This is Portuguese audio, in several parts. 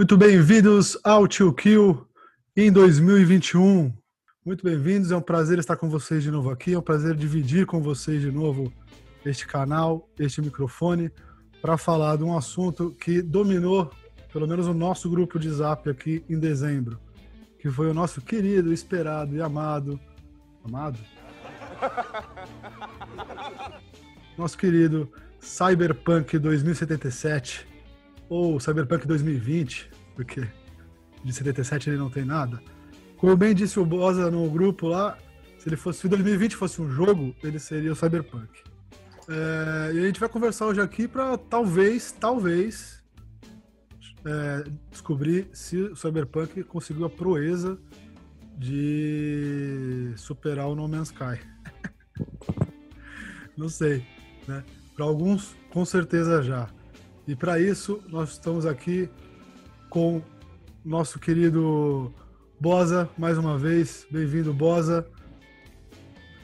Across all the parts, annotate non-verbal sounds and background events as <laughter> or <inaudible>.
Muito bem-vindos ao Tio Kill em 2021. Muito bem-vindos, é um prazer estar com vocês de novo aqui, é um prazer dividir com vocês de novo este canal, este microfone, para falar de um assunto que dominou, pelo menos o nosso grupo de zap aqui em dezembro, que foi o nosso querido, esperado e amado. Amado? <laughs> Nosso querido Cyberpunk 2077 ou Cyberpunk 2020, porque de 77 ele não tem nada. Como bem disse o Bosa no grupo lá, se ele fosse se 2020 fosse um jogo, ele seria o Cyberpunk. É, e a gente vai conversar hoje aqui para talvez, talvez é, descobrir se o Cyberpunk conseguiu a proeza de superar o No Man's Sky. <laughs> Não sei, né? Para alguns, com certeza já. E para isso, nós estamos aqui com nosso querido Bosa, mais uma vez. Bem-vindo, Bosa.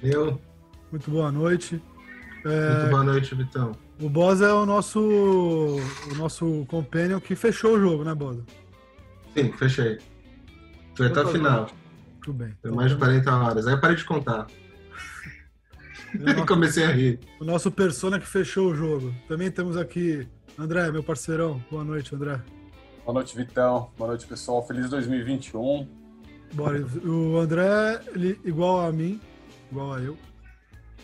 Eu. Muito boa noite. É, Muito boa noite, Vitão. O Bosa é o nosso, o nosso companion que fechou o jogo, né, Bosa? Sim, fechei. Foi até o final. Tudo bem. Foi mais de 40 horas. Aí eu parei de contar. É <laughs> <laughs> Comecei a rir. O nosso persona que fechou o jogo. Também temos aqui André, meu parceirão. Boa noite, André. Boa noite, Vitão. Boa noite, pessoal. Feliz 2021. Bora. O André, ele, igual a mim, igual a eu,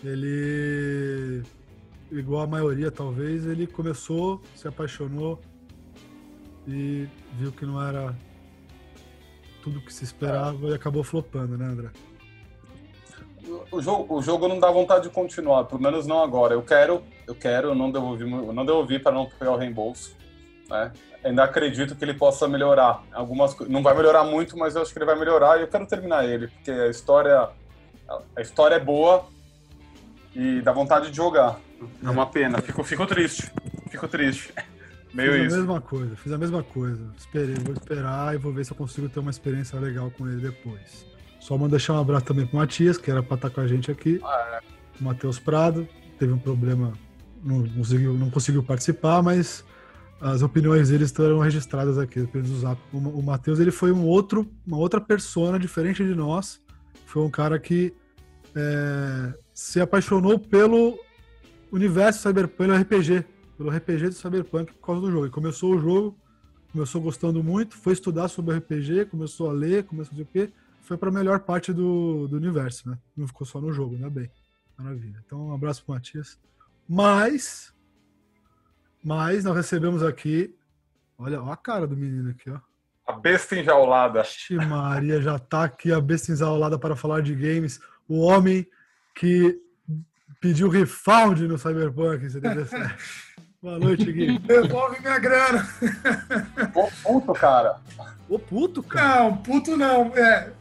ele, igual a maioria talvez, ele começou, se apaixonou e viu que não era tudo que se esperava e acabou flopando, né, André? O jogo, o jogo não dá vontade de continuar, pelo menos não agora. Eu quero, eu quero, eu não devolvi, eu não devolvi para não pegar o reembolso. Né? Ainda acredito que ele possa melhorar. Algumas não vai melhorar muito, mas eu acho que ele vai melhorar e eu quero terminar ele, porque a história a história é boa e dá vontade de jogar. É uma pena. Fico, fico triste. Fico triste. Meio fiz isso. a mesma coisa, fiz a mesma coisa. Esperei, vou esperar e vou ver se eu consigo ter uma experiência legal com ele depois. Só mandar deixar um abraço também pro Matias, que era para estar com a gente aqui. Ah, é. O Matheus Prado teve um problema, não conseguiu, não conseguiu participar, mas as opiniões dele estão registradas aqui. O, o Matheus ele foi um outro, uma outra persona diferente de nós. Foi um cara que é, se apaixonou pelo universo Cyberpunk, pelo RPG, pelo RPG do Cyberpunk por causa do jogo. Ele começou o jogo, começou gostando muito, foi estudar sobre RPG, começou a ler, começou a dizer o quê, foi para a melhor parte do, do universo, né? Não ficou só no jogo, né? Bem, maravilha. Então, um abraço pro Matias. Mas, mas nós recebemos aqui, olha, olha a cara do menino aqui, ó. A besta enjaulada. Ixi, Maria, já tá aqui a besta ensaulada para falar de games. O homem que pediu refund no Cyberpunk 77. <laughs> Boa noite, Gui. Devolve minha grana. Ô, puto, cara. Ô, puto, cara. Não, puto não. É,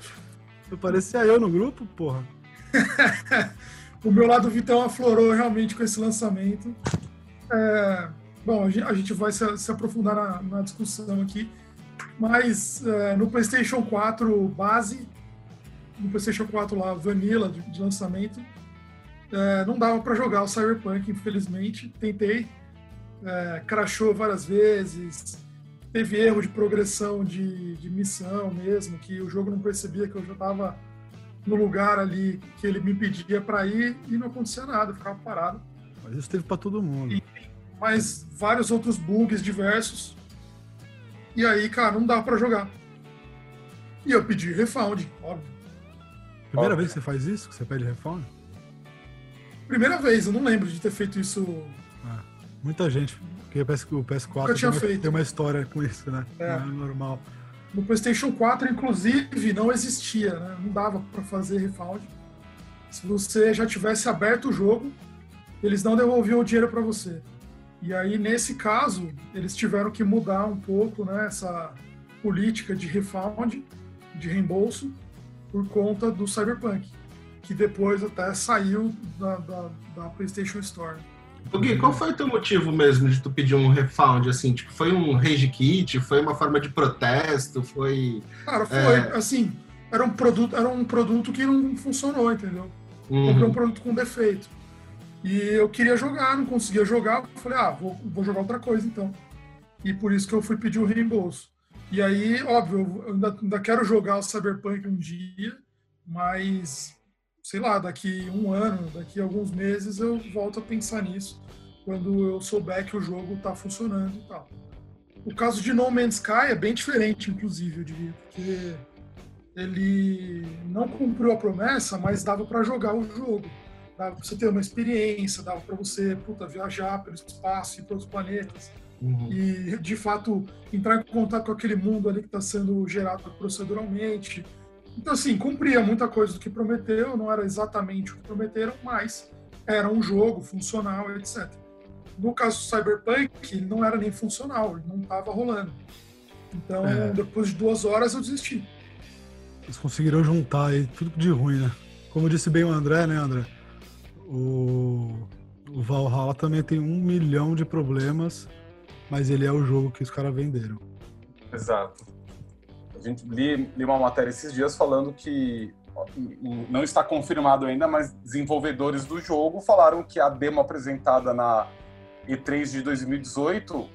Eu parecia eu no grupo, porra. <laughs> o meu lado Vitão aflorou realmente com esse lançamento. É, bom, a gente, vai se, se aprofundar na, na discussão aqui, mas é, no PlayStation 4 base, no PlayStation 4 lá, Vanilla de, de lançamento, é, não dava para jogar o Cyberpunk, infelizmente. Tentei, é, crashou várias vezes, teve erro de progressão de, de missão mesmo, que o jogo não percebia que eu já estava no lugar ali que ele me pedia para ir e não acontecia nada, eu ficava parado. Mas isso teve para todo mundo. E, mas vários outros bugs diversos. E aí, cara, não dá para jogar. E eu pedi refund, óbvio. Primeira Óbvio. vez que você faz isso, que você pede refund? Primeira vez, eu não lembro de ter feito isso. Ah, muita gente. Porque o PS- o PS4 Nunca tinha tem, uma, feito. tem uma história com isso, né? É. Não é normal. No PlayStation 4, inclusive, não existia, né? Não dava para fazer refund. Se você já tivesse aberto o jogo, eles não devolviam o dinheiro para você. E aí, nesse caso, eles tiveram que mudar um pouco né, essa política de refund, de reembolso, por conta do Cyberpunk, que depois até saiu da, da, da PlayStation Store. Gui, qual foi o teu motivo mesmo de tu pedir um refund, assim? Tipo, foi um rage kit? Foi uma forma de protesto? Foi... Cara, foi, é... assim, era um produto, era um produto que não funcionou, entendeu? Uhum. Comprei um produto com defeito. E eu queria jogar, não conseguia jogar. Falei, ah, vou, vou jogar outra coisa então. E por isso que eu fui pedir o reembolso. E aí, óbvio, eu ainda, ainda quero jogar o Cyberpunk um dia, mas sei lá, daqui um ano, daqui alguns meses eu volto a pensar nisso, quando eu souber que o jogo está funcionando e tal. O caso de No Man's Sky é bem diferente, inclusive, eu diria, porque ele não cumpriu a promessa, mas dava para jogar o jogo. Dava para você ter uma experiência, dava para você puta, viajar pelo espaço e para outros planetas. Uhum. E, de fato, entrar em contato com aquele mundo ali que está sendo gerado proceduralmente. Então, assim, cumpria muita coisa do que prometeu, não era exatamente o que prometeram, mas era um jogo funcional, etc. No caso do Cyberpunk, ele não era nem funcional, ele não estava rolando. Então, é. depois de duas horas, eu desisti. Eles conseguiram juntar aí tudo de ruim, né? Como disse bem o André, né, André? O, o Valhalla também tem um milhão de problemas, mas ele é o jogo que os caras venderam. Exato. A gente li, li uma matéria esses dias falando que não está confirmado ainda, mas desenvolvedores do jogo falaram que a demo apresentada na E3 de 2018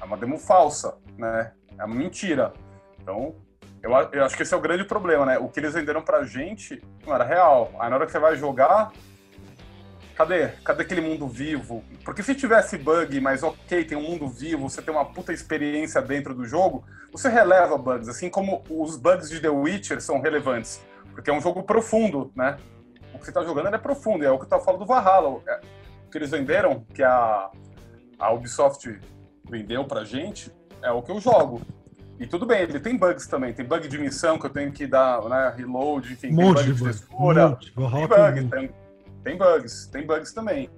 é uma demo falsa, né? É uma mentira. Então, eu, eu, acho que esse é o grande problema, né? O que eles venderam pra gente não era real. Aí na hora que você vai jogar, cadê? Cadê aquele mundo vivo? Porque se tivesse bug, mas ok, tem um mundo vivo, você tem uma puta experiência dentro do jogo, você releva bugs, assim como os bugs de The Witcher são relevantes. Porque é um jogo profundo, né? O que você tá jogando é profundo, é o que eu tava falando do Valhalla. É, o que eles venderam, que a, a Ubisoft vendeu pra gente, é o que eu jogo. E tudo bem, ele tem bugs também. Tem bug de missão que eu tenho que dar né, reload, enfim, monte tem bug de textura. Monte. Tem, bug, tem, tem, bugs, tem bugs também.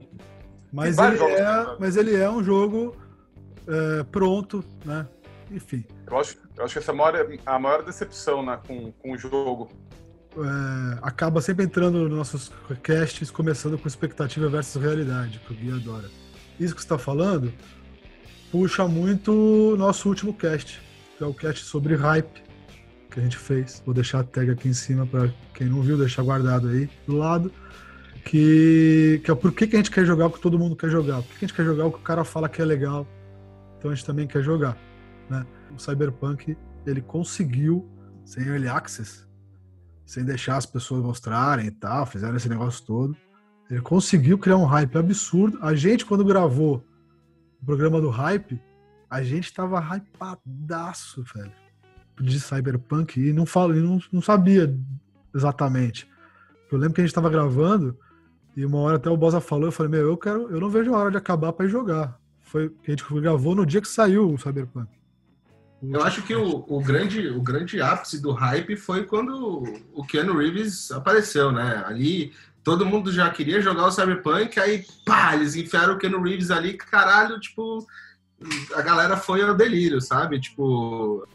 Mas, ele é, mas ele é um jogo é, pronto, né? Enfim. Eu acho, eu acho que essa é a maior, a maior decepção né, com, com o jogo. É, acaba sempre entrando nos nossos casts, começando com expectativa versus realidade, que o Gui adora. Isso que você está falando puxa muito nosso último cast, que é o cast sobre hype que a gente fez. Vou deixar a tag aqui em cima para quem não viu, deixar guardado aí do lado. Que, que é por que, que a gente quer jogar o que todo mundo quer jogar. Por que, que a gente quer jogar o que o cara fala que é legal. Então a gente também quer jogar. Né? O Cyberpunk, ele conseguiu, sem early access, sem deixar as pessoas mostrarem e tal, fizeram esse negócio todo. Ele conseguiu criar um hype absurdo. A gente, quando gravou o programa do hype, a gente tava hypadaço, velho, de Cyberpunk e não, falo, não, não sabia exatamente. Eu lembro que a gente tava gravando e uma hora até o Bosa falou, eu falei, meu, eu quero, eu não vejo a hora de acabar para ir jogar. Foi que a gente gravou no dia que saiu o Cyberpunk. Eu acho que o, o, grande, o grande ápice do hype foi quando o Keanu Reeves apareceu, né? Ali todo mundo já queria jogar o Cyberpunk, aí pá, eles enfiaram o Keanu Reeves ali, caralho, tipo, a galera foi ao delírio, sabe? Tipo.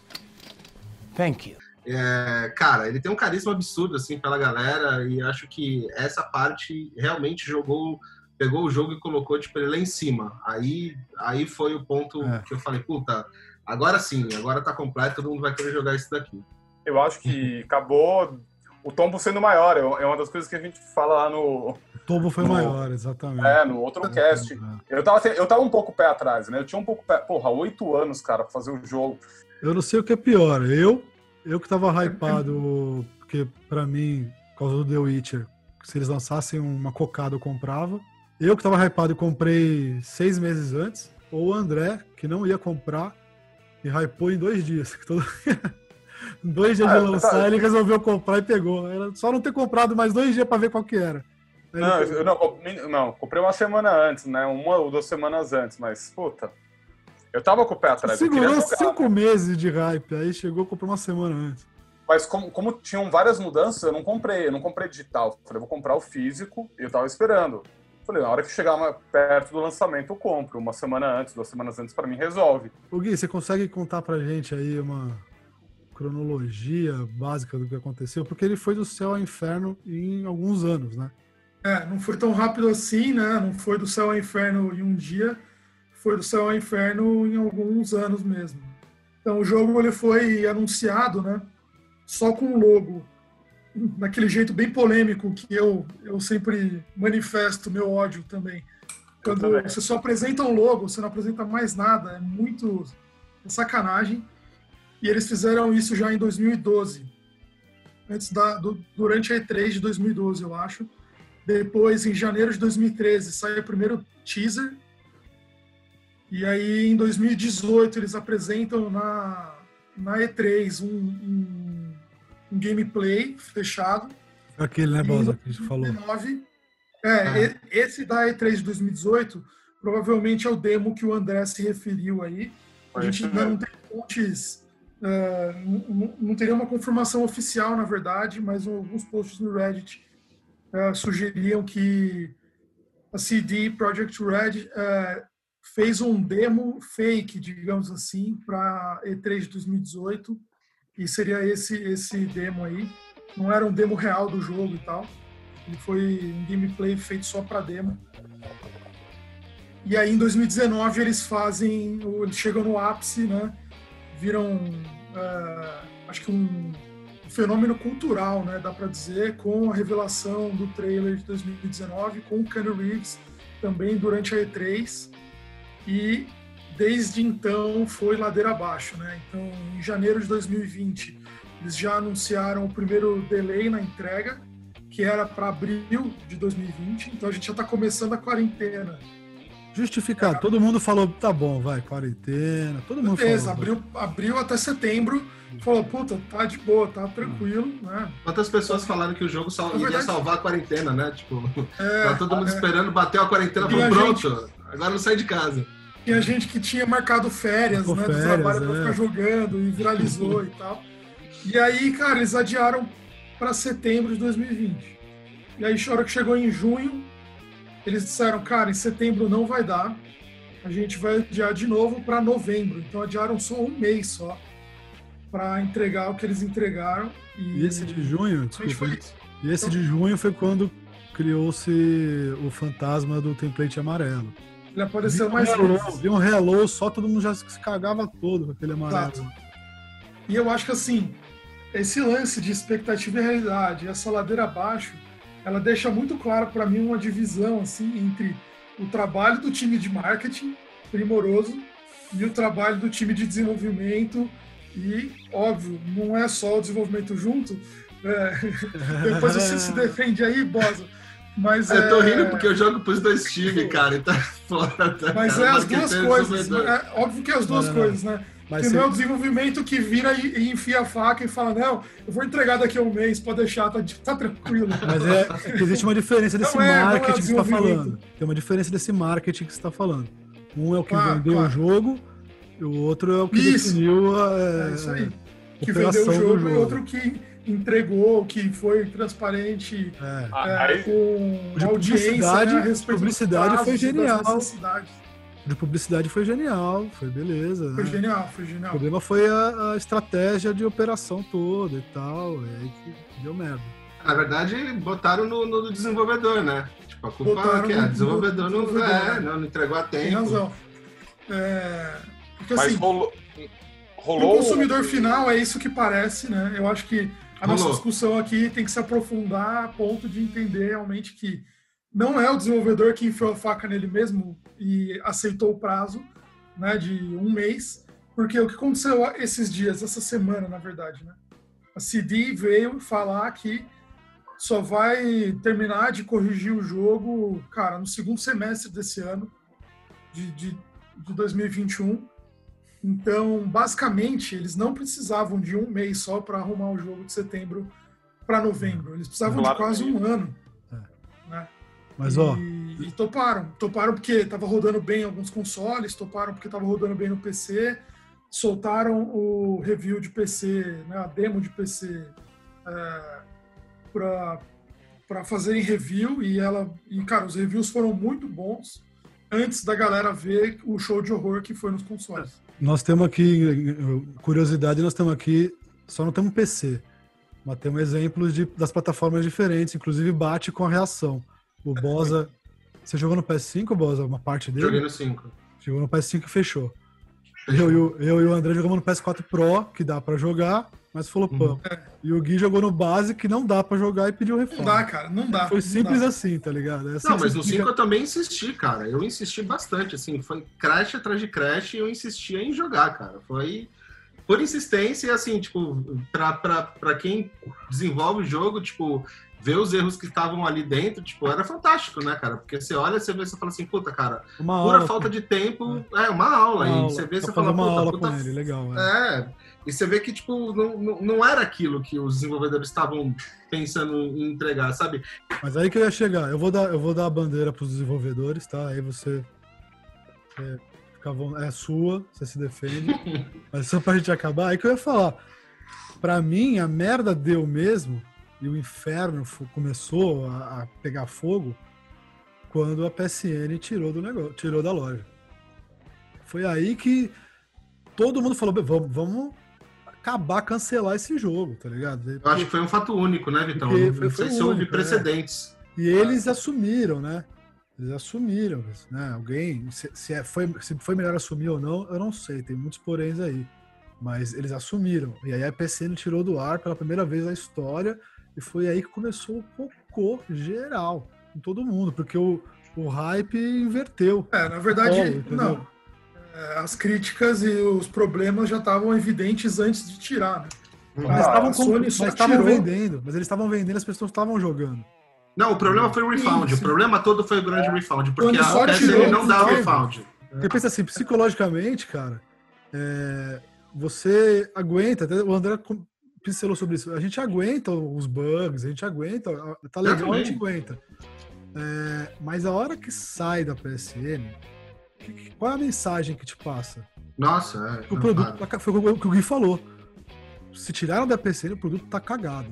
Thank you. É, cara, ele tem um carisma absurdo, assim, pela galera, e acho que essa parte realmente jogou, pegou o jogo e colocou, tipo, ele lá em cima. Aí, aí foi o ponto é. que eu falei, puta, agora sim, agora tá completo, todo mundo vai querer jogar isso daqui. Eu acho que acabou o tombo sendo maior, é, é uma das coisas que a gente fala lá no, tombo foi no, maior, exatamente. É, no outro é, cast. É. Eu, tava, eu tava um pouco pé atrás, né? Eu tinha um pouco pé. Porra, oito anos, cara, pra fazer o jogo. Eu não sei o que é pior. Eu, eu que tava hypado, porque pra mim, por causa do The Witcher, se eles lançassem uma cocada eu comprava. Eu que tava hypado e comprei seis meses antes. Ou o André, que não ia comprar e hypou em dois dias. <laughs> <laughs> dois dias ah, de lançar, tá... ele resolveu comprar e pegou. Era só não ter comprado mais dois dias para ver qual que era. Não, eu não, não, comprei uma semana antes, né? Uma ou duas semanas antes, mas, puta. Eu tava com o pé atrás. Segurou cinco meses de hype, aí chegou comprou uma semana antes. Mas como, como tinham várias mudanças, eu não comprei, eu não comprei digital. Falei, vou comprar o físico e eu tava esperando. Falei, na hora que chegar perto do lançamento, eu compro. Uma semana antes, duas semanas antes, para mim, resolve. O Gui, você consegue contar pra gente aí uma cronologia básica do que aconteceu? Porque ele foi do céu ao inferno em alguns anos, né? É, não foi tão rápido assim, né? Não foi do céu ao inferno em um dia, foi do céu ao inferno em alguns anos mesmo. Então o jogo ele foi anunciado, né? Só com o logo, daquele jeito bem polêmico que eu, eu sempre manifesto meu ódio também. Quando também. você só apresenta um logo, você não apresenta mais nada, é muito sacanagem. E eles fizeram isso já em 2012, antes da, do, durante a E3 de 2012, eu acho. Depois, em janeiro de 2013, sai o primeiro teaser. E aí, em 2018, eles apresentam na, na E3 um, um, um gameplay fechado. Aquele, né, Bosa, que a gente falou. 2019, é, Ah. esse da E3 de 2018 provavelmente é o demo que o André se referiu aí. A gente ainda não tem fontes, é, não, não- teria uma confirmação oficial, na verdade, mas alguns posts no Reddit é, sugeriam que a CD Projekt Red é, fez um demo fake, digamos assim, para E3 de 2018 e seria esse esse demo aí. Não era um demo real do jogo e tal. Ele foi um gameplay feito só para demo. E aí em 2019 eles fazem, eles chegam no ápice, né? Viram, é, acho que um fenômeno cultural, né? Dá para dizer, com a revelação do trailer de 2019, com o Keanu Reeves também durante a E3 e desde então foi ladeira abaixo, né? Então em janeiro de 2020 eles já anunciaram o primeiro delay na entrega, que era para abril de 2020. Então a gente já está começando a quarentena. Justificado. Todo mundo falou, tá bom, vai, quarentena. Todo mundo Beleza, falou. abril, abril até setembro. Falou, puta, tá de boa, tá tranquilo, né? Quantas pessoas falaram que o jogo sal- Na iria verdade- salvar a quarentena, né? Tipo, É, tá todo mundo é, esperando, bateu a quarentena, E falou, pronto, agora não sai de casa. Tinha gente que tinha marcado férias, né, do férias, trabalho pra é. ficar jogando e viralizou e tal. E aí, cara, eles adiaram para setembro de 2020. E aí, a hora que chegou em junho, eles disseram, cara, em setembro não vai dar. A gente vai adiar de novo para novembro. Então adiaram só um mês só para entregar o que eles entregaram. E, E esse de junho, desculpa. E esse de junho foi quando criou-se o fantasma do template amarelo. Ele apareceu Vi um mais hello, vi um hello, só todo mundo já se cagava todo com aquele amarelo. Exato. E eu acho que assim, esse lance de expectativa e realidade, essa ladeira abaixo, ela deixa muito claro para mim uma divisão assim entre o trabalho do time de marketing primoroso e o trabalho do time de desenvolvimento e óbvio não é só o desenvolvimento junto. é, <laughs> depois você se <laughs> defende aí, Bosa. Mas Eu tô é, rindo porque eu jogo pros dois times, cara, e tá <laughs> foda. mas cara, é as duas coisas. desenvolvedor. É, óbvio que é as duas Não, não, não. coisas, né? Mas Porque você- não é o desenvolvimento que vira e, e enfia a faca e fala, não, eu vou entregar daqui a um mês, pode deixar, tá, tá tranquilo. Mas é, é que existe uma diferença desse Não é, é marketing que você está desenvolvimento. falando. Tem uma diferença desse marketing que você está falando. Um é o que Claro, vendeu claro. o jogo e o outro é o que Isso. definiu a É isso aí. a Que vendeu o jogo, jogo. e outro que entregou, que foi transparente É. É, com De audiência né, a dos publicidade foi e genial. De publicidade foi genial, foi beleza. Foi né? genial, foi O genial. problema foi a, a estratégia de operação toda e tal. É aí que deu merda. Na verdade, botaram no, no desenvolvedor, né? Tipo, a culpa Botaram que é, no- o desenvolvedor não, desenvolvedor, é, né? não, não entregou a tempo. Tem razão. É, porque Mas assim, rolou. Rolou o consumidor final é isso que parece, né? Eu acho que a nossa discussão aqui tem que se aprofundar a ponto de entender realmente que não é o desenvolvedor que enfiou a faca nele mesmo e aceitou o prazo, né, de um mês, porque o que aconteceu esses dias, essa semana, na verdade, né? A CD veio falar que só vai terminar de corrigir o jogo, cara, no segundo semestre desse ano, de, de, de 2021. Então, basicamente, eles não precisavam de um mês só para arrumar o jogo de setembro para novembro. Eles precisavam Claro de quase um ano. É. Né? Mas, e, ó, e toparam. Toparam porque estava rodando bem em alguns consoles, toparam porque estava rodando bem no PC, soltaram o review de PC, né, a demo de PC é, para fazerem review e ela e cara, os reviews foram muito bons antes da galera ver o show de horror que foi nos consoles. Nós temos aqui, curiosidade, nós temos aqui, só não temos PC, mas temos exemplos de, das plataformas diferentes, inclusive bate com a reação. o Bosa. Você jogou no PS5, Bosa, uma parte dele? Joguei no 5. Jogou no PS5 e fechou. Eu, e o- eu e o André jogamos no PS4 Pro, que dá pra jogar, mas flopamos. E o Gui jogou no base, que não dá pra jogar e pediu Não reforma. dá, cara, não dá. Foi não simples dá. assim, tá ligado? É assim Não, mas no fica- 5 eu também insisti, cara. Eu insisti bastante, assim, foi crash atrás de crash e eu insistia em jogar, cara. Foi por insistência e, assim, tipo, pra, pra, pra quem desenvolve o jogo, tipo, ver os erros que estavam ali dentro, tipo, era fantástico, né, cara? Porque você olha, você vê, você fala assim, puta, cara, Uma pura aula, falta de tempo, é, uma aula. uma e aula. você vê, você fala, uma puta, aula puta com ele, legal. É. É, e você vê que, tipo, não, não, não era aquilo que os desenvolvedores estavam pensando em entregar, sabe? Mas aí que eu ia chegar. Eu vou dar, eu vou dar a bandeira pros desenvolvedores, tá? Aí você. É, fica é sua, você se defende. <laughs> Mas só pra gente acabar, aí que eu ia falar. Pra mim, a merda deu mesmo, e o inferno começou a, a pegar fogo quando a PSN tirou do negócio, tirou da loja. Foi aí que todo mundo falou: vamos, vamos acabar, cancelar esse jogo, tá ligado? Eu acho que foi um fato único, né, Vitão? Porque Não, foi- não foi sei se houve único, é. precedentes. E eles assumiram, né? Eles assumiram, né? Alguém, se, se é- foi, se foi melhor assumir ou não, eu não sei, tem muitos poréns aí. Mas eles assumiram. E aí a PSN tirou do ar pela primeira vez na história, e foi aí que começou o cocô geral, em todo mundo, porque o, o hype inverteu. É, na verdade, não. É, as críticas e os problemas já estavam evidentes antes de tirar, né? Mas Ah, estavam a tirou. vendendo, mas eles estavam vendendo, as pessoas estavam jogando. Não, o problema foi o refund. Sim, O sim. problema todo foi o grande refund, porque Quando a só PSN tirou, não dá o refund. Porque pensa assim, psicologicamente, cara, é, você aguenta, o André pincelou sobre isso, a gente aguenta os bugs, a gente aguenta, tá legal, a gente aguenta. É, mas a hora que sai da PSN, qual é a mensagem que te passa? Nossa, é. O produto, tá foi o que o Gui falou. Se tiraram da PSN, o produto tá cagado.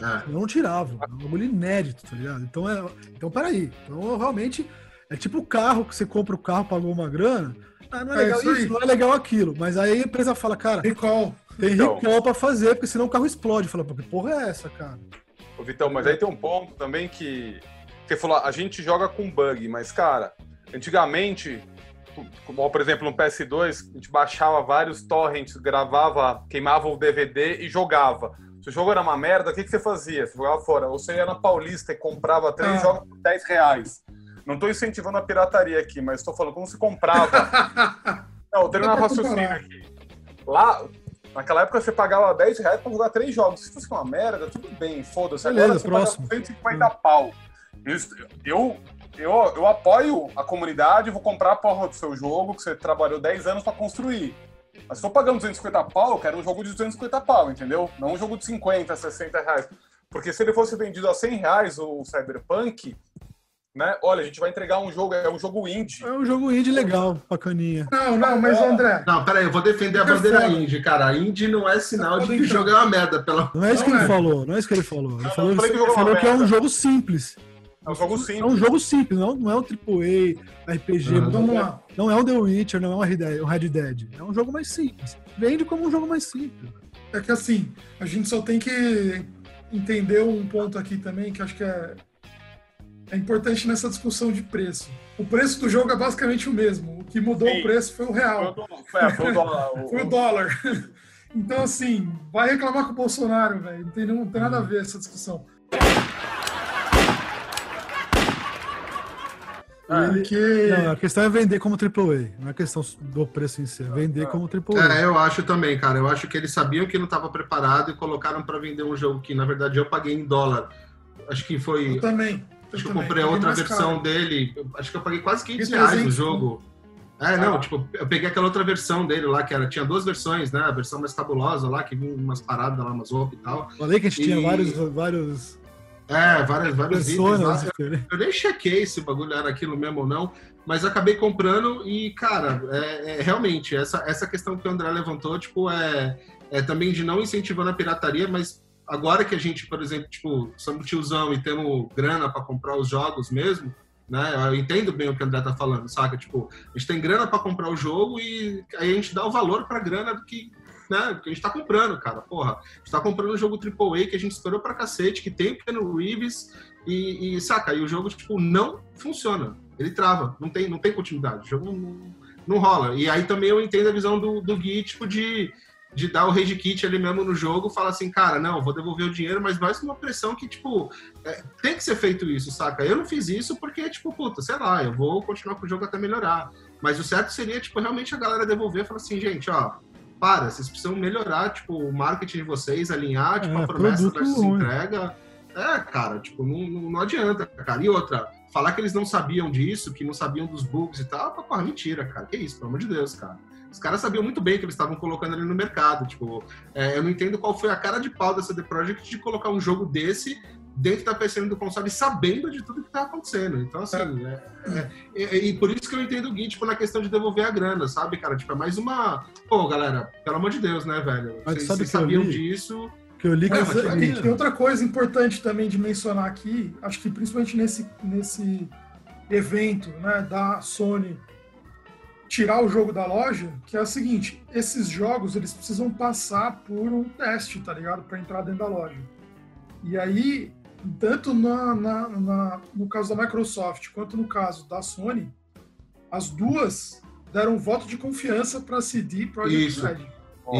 É. Eu não tirava. É um bagulho inédito, tá ligado? Então, é, então peraí. Então, realmente, é tipo o carro que você compra o carro, pagou uma grana. Ah, não é É legal isso não é legal aquilo. Mas aí a empresa fala, cara, Recall. tem Então. recall pra fazer, porque senão o carro explode. Fala, pô, que porra é essa, cara? Ô, Vitão, mas aí tem um ponto também que. Você falou, a gente joga com bug, mas, cara, antigamente, como, por exemplo, no PS2, a gente baixava vários torrents, gravava, queimava o DVD e jogava. Se o jogo era uma merda, o que, que você fazia? Você jogava fora. Ou você ia na Paulista e comprava três Ah. jogos por 10 reais. Não tô incentivando a pirataria aqui, mas estou falando como se comprava. <laughs> Não, eu terminar o Dá pra raciocínio aqui. Lá, naquela época, você pagava 10 reais pra jogar três jogos. Se fosse uma merda, tudo bem, foda-se. Beleza, Agora você próximo. paga 150 pau. Isso- Eu, eu, eu apoio a comunidade, vou comprar a porra do seu jogo, que você trabalhou 10 anos pra construir. Mas se eu pagando 250 pau, eu quero um jogo de 250 pau, entendeu? Não um jogo de 50, 60 reais. Porque se ele fosse vendido a 100 reais, o Cyberpunk, né? Olha, a gente vai entregar um jogo, é um jogo indie. É um jogo indie legal, bacaninha. Não, não, mas André, Não, peraí, eu vou defender a bandeira indie, cara. A indie não é sinal de Pode que o entrar. jogo é uma merda, pela Não é isso que Não ele é. falou, não é isso que ele falou. Ele Não, falou, ele é uma falou que é um jogo simples. É um jogo É um simples. jogo simples, não, não é um AAA, RPG, Uhum. vamos lá. não é um The Witcher, não é um Red Dead, um Red Dead. É um jogo mais simples. Vende como um jogo mais simples. É que assim, a gente só tem que entender um ponto aqui também que acho que é, é importante nessa discussão de preço. O preço do jogo é basicamente o mesmo. O que mudou Sim. o preço foi o Foi real, do- é, foi o <laughs> dólar. o- foi o dólar. Então, assim, vai reclamar com o Bolsonaro, velho. Não tem, não tem nada a ver essa discussão. Ah, Porque. Não, a questão é vender como AAA. Não é questão do preço em si, é vender como AAA. É, eu acho também, cara. Eu acho que eles sabiam que não estava preparado e colocaram para vender um jogo que, na verdade, eu paguei em dólar. Acho que foi. Eu também. Acho que eu também. comprei Paguei outra versão caro. dele. eu- Acho que eu paguei quase 500 Paguei reais no 300, jogo. É, não, Ah. tipo, eu peguei aquela outra versão dele lá, que era, tinha duas versões, né? A versão mais cabulosa lá, que vinha umas paradas lá, umas roupas e tal. Falei que a gente tinha E- vários, vários É, várias, vários itens lá. personas diferentes. Eu nem chequei se o bagulho era aquilo mesmo ou não, mas acabei comprando e, cara, é, é, realmente, essa, essa questão que o André levantou, tipo, é, é também de não incentivando a pirataria, mas agora que a gente, por exemplo, tipo, somos tiozão e temos grana para comprar os jogos mesmo, né? Eu entendo bem o que o André tá falando, saca? Tipo, a gente tem grana para comprar o jogo e aí a gente dá o valor pra grana do que né? Porque a gente tá comprando, cara. Porra, a gente tá comprando um jogo AAA que a gente esperou pra cacete, que tem Keanu Reeves e, e saca, e o jogo, tipo, não funciona. Ele trava, não tem, não tem continuidade. O jogo não, não rola. E aí também eu entendo a visão do, do Gui, tipo, de, de dar o rage kit ali mesmo no jogo, fala assim, cara, não, vou devolver o dinheiro, mas mais uma pressão que, tipo, é, tem que ser feito isso, saca? Eu não fiz isso porque, tipo, puta, sei lá, eu vou continuar com o jogo até melhorar. Mas o certo seria, tipo, realmente a galera devolver e falar assim, gente, ó, para, vocês precisam melhorar, tipo, o marketing de vocês, alinhar, tipo, É, a promessa versus ruim. entrega. É, cara, tipo, não, não, adianta, cara. E outra, falar que eles não sabiam disso, que não sabiam dos bugs e tal, porra, mentira, cara. Que isso, pelo amor de Deus, cara. Os caras sabiam muito bem que eles estavam colocando ali no mercado. Tipo, é, eu não entendo qual foi a cara de pau da CD Projekt de colocar um jogo desse dentro da PSN do console, sabendo de tudo que tá acontecendo. Então, assim, é, é, e, e por isso que eu entendo o Gui, tipo, na questão de devolver a grana, sabe, cara? Tipo, é mais uma. Pô, galera, pelo amor de Deus, né, velho? Mas Vocês que sabiam disso. Que eu li que É, foi- é- tem outra coisa importante também de mencionar aqui, acho que principalmente nesse, nesse evento né, da Sony tirar o jogo da loja, que é o seguinte, esses jogos eles precisam passar por um teste, tá ligado? Para entrar dentro da loja. E aí, tanto na, na- na- no caso da Microsoft quanto no caso da Sony, as duas deram um voto de confiança para CD Projekt Isso. Red.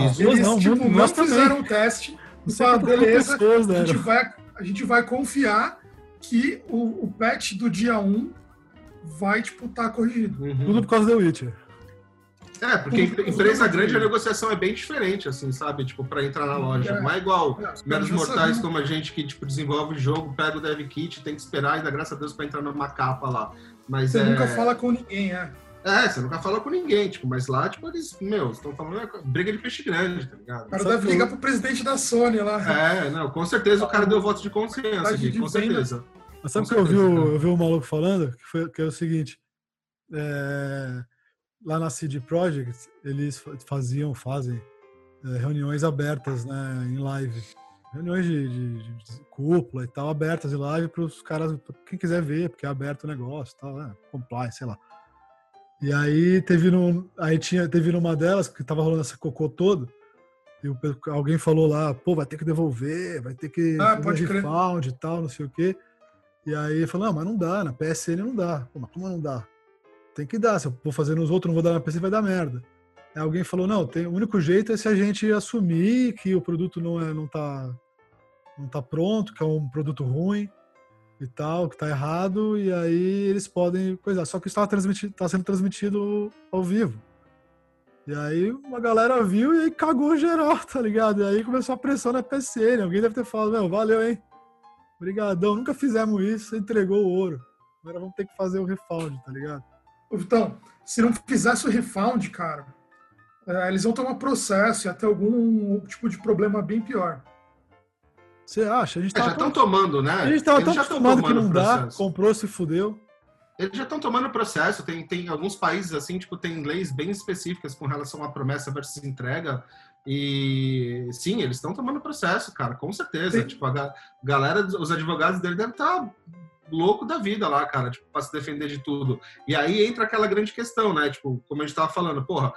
Isso. Eles, Não, tipo, não, fizeram o teste, Não falaram, beleza, pessoas a gente, vai, a gente vai confiar que o, o patch do dia 1 vai, tipo, tá corrigido. Uhum. Tudo por causa do Witcher. É, porque em- empresa grande a negociação é bem diferente, assim, sabe? Tipo, pra entrar na loja. É. Não é igual É, os meros mortais como a gente que, tipo, desenvolve o jogo, pega o dev kit, tem que esperar e dá graças a Deus pra entrar numa capa lá. Mas Você é... nunca fala com ninguém, é. É, você nunca fala com ninguém, tipo, mas lá, tipo, eles, meu, estão falando é, briga de peixe grande, tá ligado? O cara deve ligar pro presidente da Sony lá. É, não, com certeza o cara deu voto de consciência aqui, com certeza. Mas sabe o que eu vi, certeza, o, cara. eu vi o maluco falando? Que, foi, que é o seguinte: é, lá na CD Projekt, eles fa- faziam, fazem é, reuniões abertas né, em live. Reuniões de, de- de cúpula e tal, abertas em live para os caras, quem quiser ver, porque é aberto o negócio tal, né, comply, sei lá. E aí teve, num, aí tinha, teve numa delas que tava rolando essa cocô todo, e o alguém falou lá, pô, vai ter que devolver, vai ter que Ah, pode refund e tal, não sei o quê. E aí falou, não, mas não dá, na PSN não dá. Pô, mas como não dá? Tem que dar, se eu vou fazer nos outros, não vou dar na PSN, vai dar merda. Aí alguém falou, não, tem, o único jeito é se a gente assumir que o produto não, é, não, tá, não tá pronto, que é um produto ruim e tal, que tá errado, e aí eles podem coisar. Só que isso tá sendo transmitido ao vivo. E aí uma galera viu e aí cagou geral, <laughs> tá ligado? E aí começou a pressão na PSN. Alguém deve ter falado, meu, valeu, hein? Obrigadão, nunca fizemos isso, entregou o ouro. Agora vamos ter que fazer o refund, tá ligado? Ô, Vitão, se não fizesse o refund, cara, é, eles vão tomar processo e até algum tipo de problema bem pior. Você acha? A gente É, já tava, estão tomando, né? a gente tava Eles tão já acostumado que tomando não dá, processo. comprou, se fudeu. Eles já estão tomando processo, tem, tem alguns países assim, tipo, tem leis bem específicas com relação à promessa versus entrega. E sim, eles estão tomando processo, cara, com certeza. Sim. Tipo, a ga- galera, os advogados dele devem estar louco da vida lá, cara, tipo, pra se defender de tudo. E aí entra aquela grande questão, né? Tipo, como a gente tava falando, porra,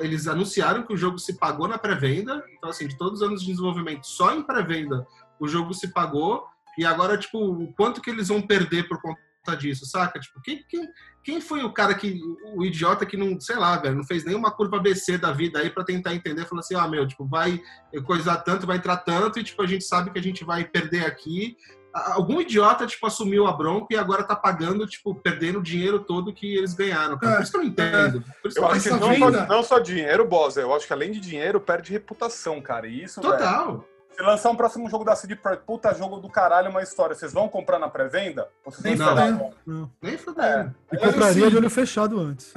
eles anunciaram que o jogo se pagou na pré-venda. Então, assim, de todos os anos de desenvolvimento, só em pré-venda o jogo se pagou. E agora, tipo, o quanto que eles vão perder por conta disso, saca? Tipo, quem, quem, quem foi o cara que, o idiota que não, sei lá, velho, não fez nenhuma curva ABC da vida aí pra tentar entender, falou assim, ah, meu, tipo, vai coisar tanto, vai entrar tanto, e tipo, a gente sabe que a gente vai perder aqui. Algum idiota, tipo, assumiu a bronca e agora tá pagando, tipo, perdendo o dinheiro todo que eles ganharam, cara. É, Por isso que eu não entendo. Por isso que Eu acho que não só, não só dinheiro, boss, eu acho que além de dinheiro, perde reputação, cara. E isso, velho, Total. se lançar um próximo jogo da CD Projekt, puta jogo do caralho, uma história, vocês vão comprar na pré-venda? Nem fudendo. Não. Nem fudendo. É. E compraria assim- de olho fechado antes.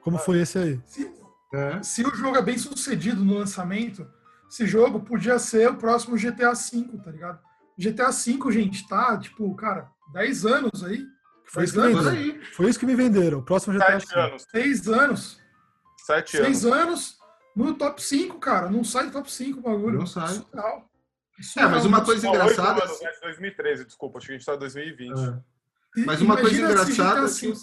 Como foi esse aí? Se, É. se o jogo é bem sucedido no lançamento, esse jogo podia ser o próximo GTA V, tá ligado? GTA V, gente, tá, tipo, cara, 10 anos aí, Foi isso venderam. aí. Foi isso que me venderam. O próximo GTA Sete V. anos. 6 anos, Sete anos. 6 anos no top 5, cara, não sai do top 5 o bagulho. Não sai. Surreal. É, mas uma Surreal. coisa engraçada. anos, né? 2013, desculpa, acho que a gente tá em 2020. É. E- Mas uma coisa engraçada é que V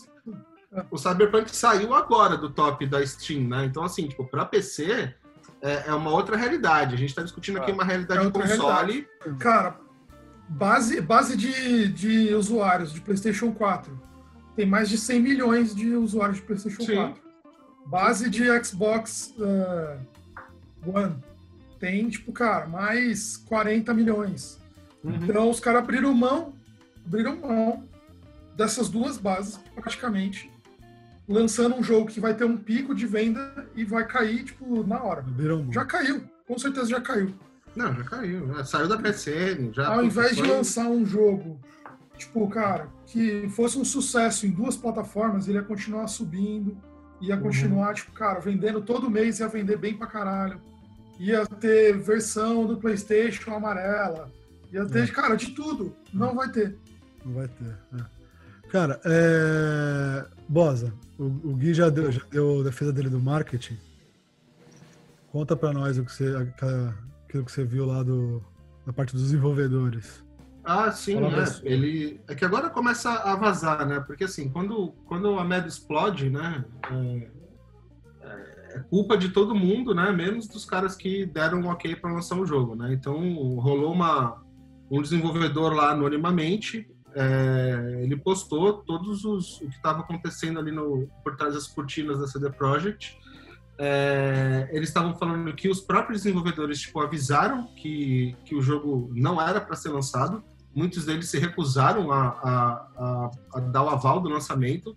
o Cyberpunk saiu agora do top da Steam, né? Então, assim, tipo, pra PC, é, é uma outra realidade. A gente está discutindo aqui Ah, uma realidade é console. Cara, base, base de, de usuários de PlayStation 4. Tem mais de 100 milhões de usuários de PlayStation Sim. 4. Base de Xbox eh, One. Tem, tipo, cara, mais 40 milhões. Uhum. Então, os caras abriram mão, abriram mão dessas duas bases, praticamente, lançando um jogo que vai ter um pico de venda e vai cair, tipo, na hora. Já caiu, com certeza já caiu. Não, já caiu. Saiu da PSN. Já Ao invés de foi- lançar um jogo, tipo, cara, que fosse um sucesso em duas plataformas, ele ia continuar subindo, ia continuar, tipo, cara, vendendo todo mês, ia vender bem pra caralho. Ia ter versão do PlayStation amarela. Ia ter, cara, de tudo. Não vai ter. Não vai ter. é. Cara, é... Bosa, o, o Gui já deu, já deu a defesa dele do marketing. Conta pra nós o que você, aquela- aquilo que você viu lá do, da parte dos desenvolvedores. Ah, sim, né? você. Ele é que agora começa a vazar, né? Porque assim, quando quando a merda explode, né? É, é culpa de todo mundo, né? Menos dos caras que deram um ok para lançar o jogo, né? Então rolou uma um desenvolvedor lá anonimamente, é, ele postou todos os o que estava acontecendo ali no por trás das cortinas da CD Projekt. É, eles estavam falando que os próprios desenvolvedores tipo avisaram que que o jogo não era para ser lançado muitos deles se recusaram a, a, a, a dar o aval do lançamento.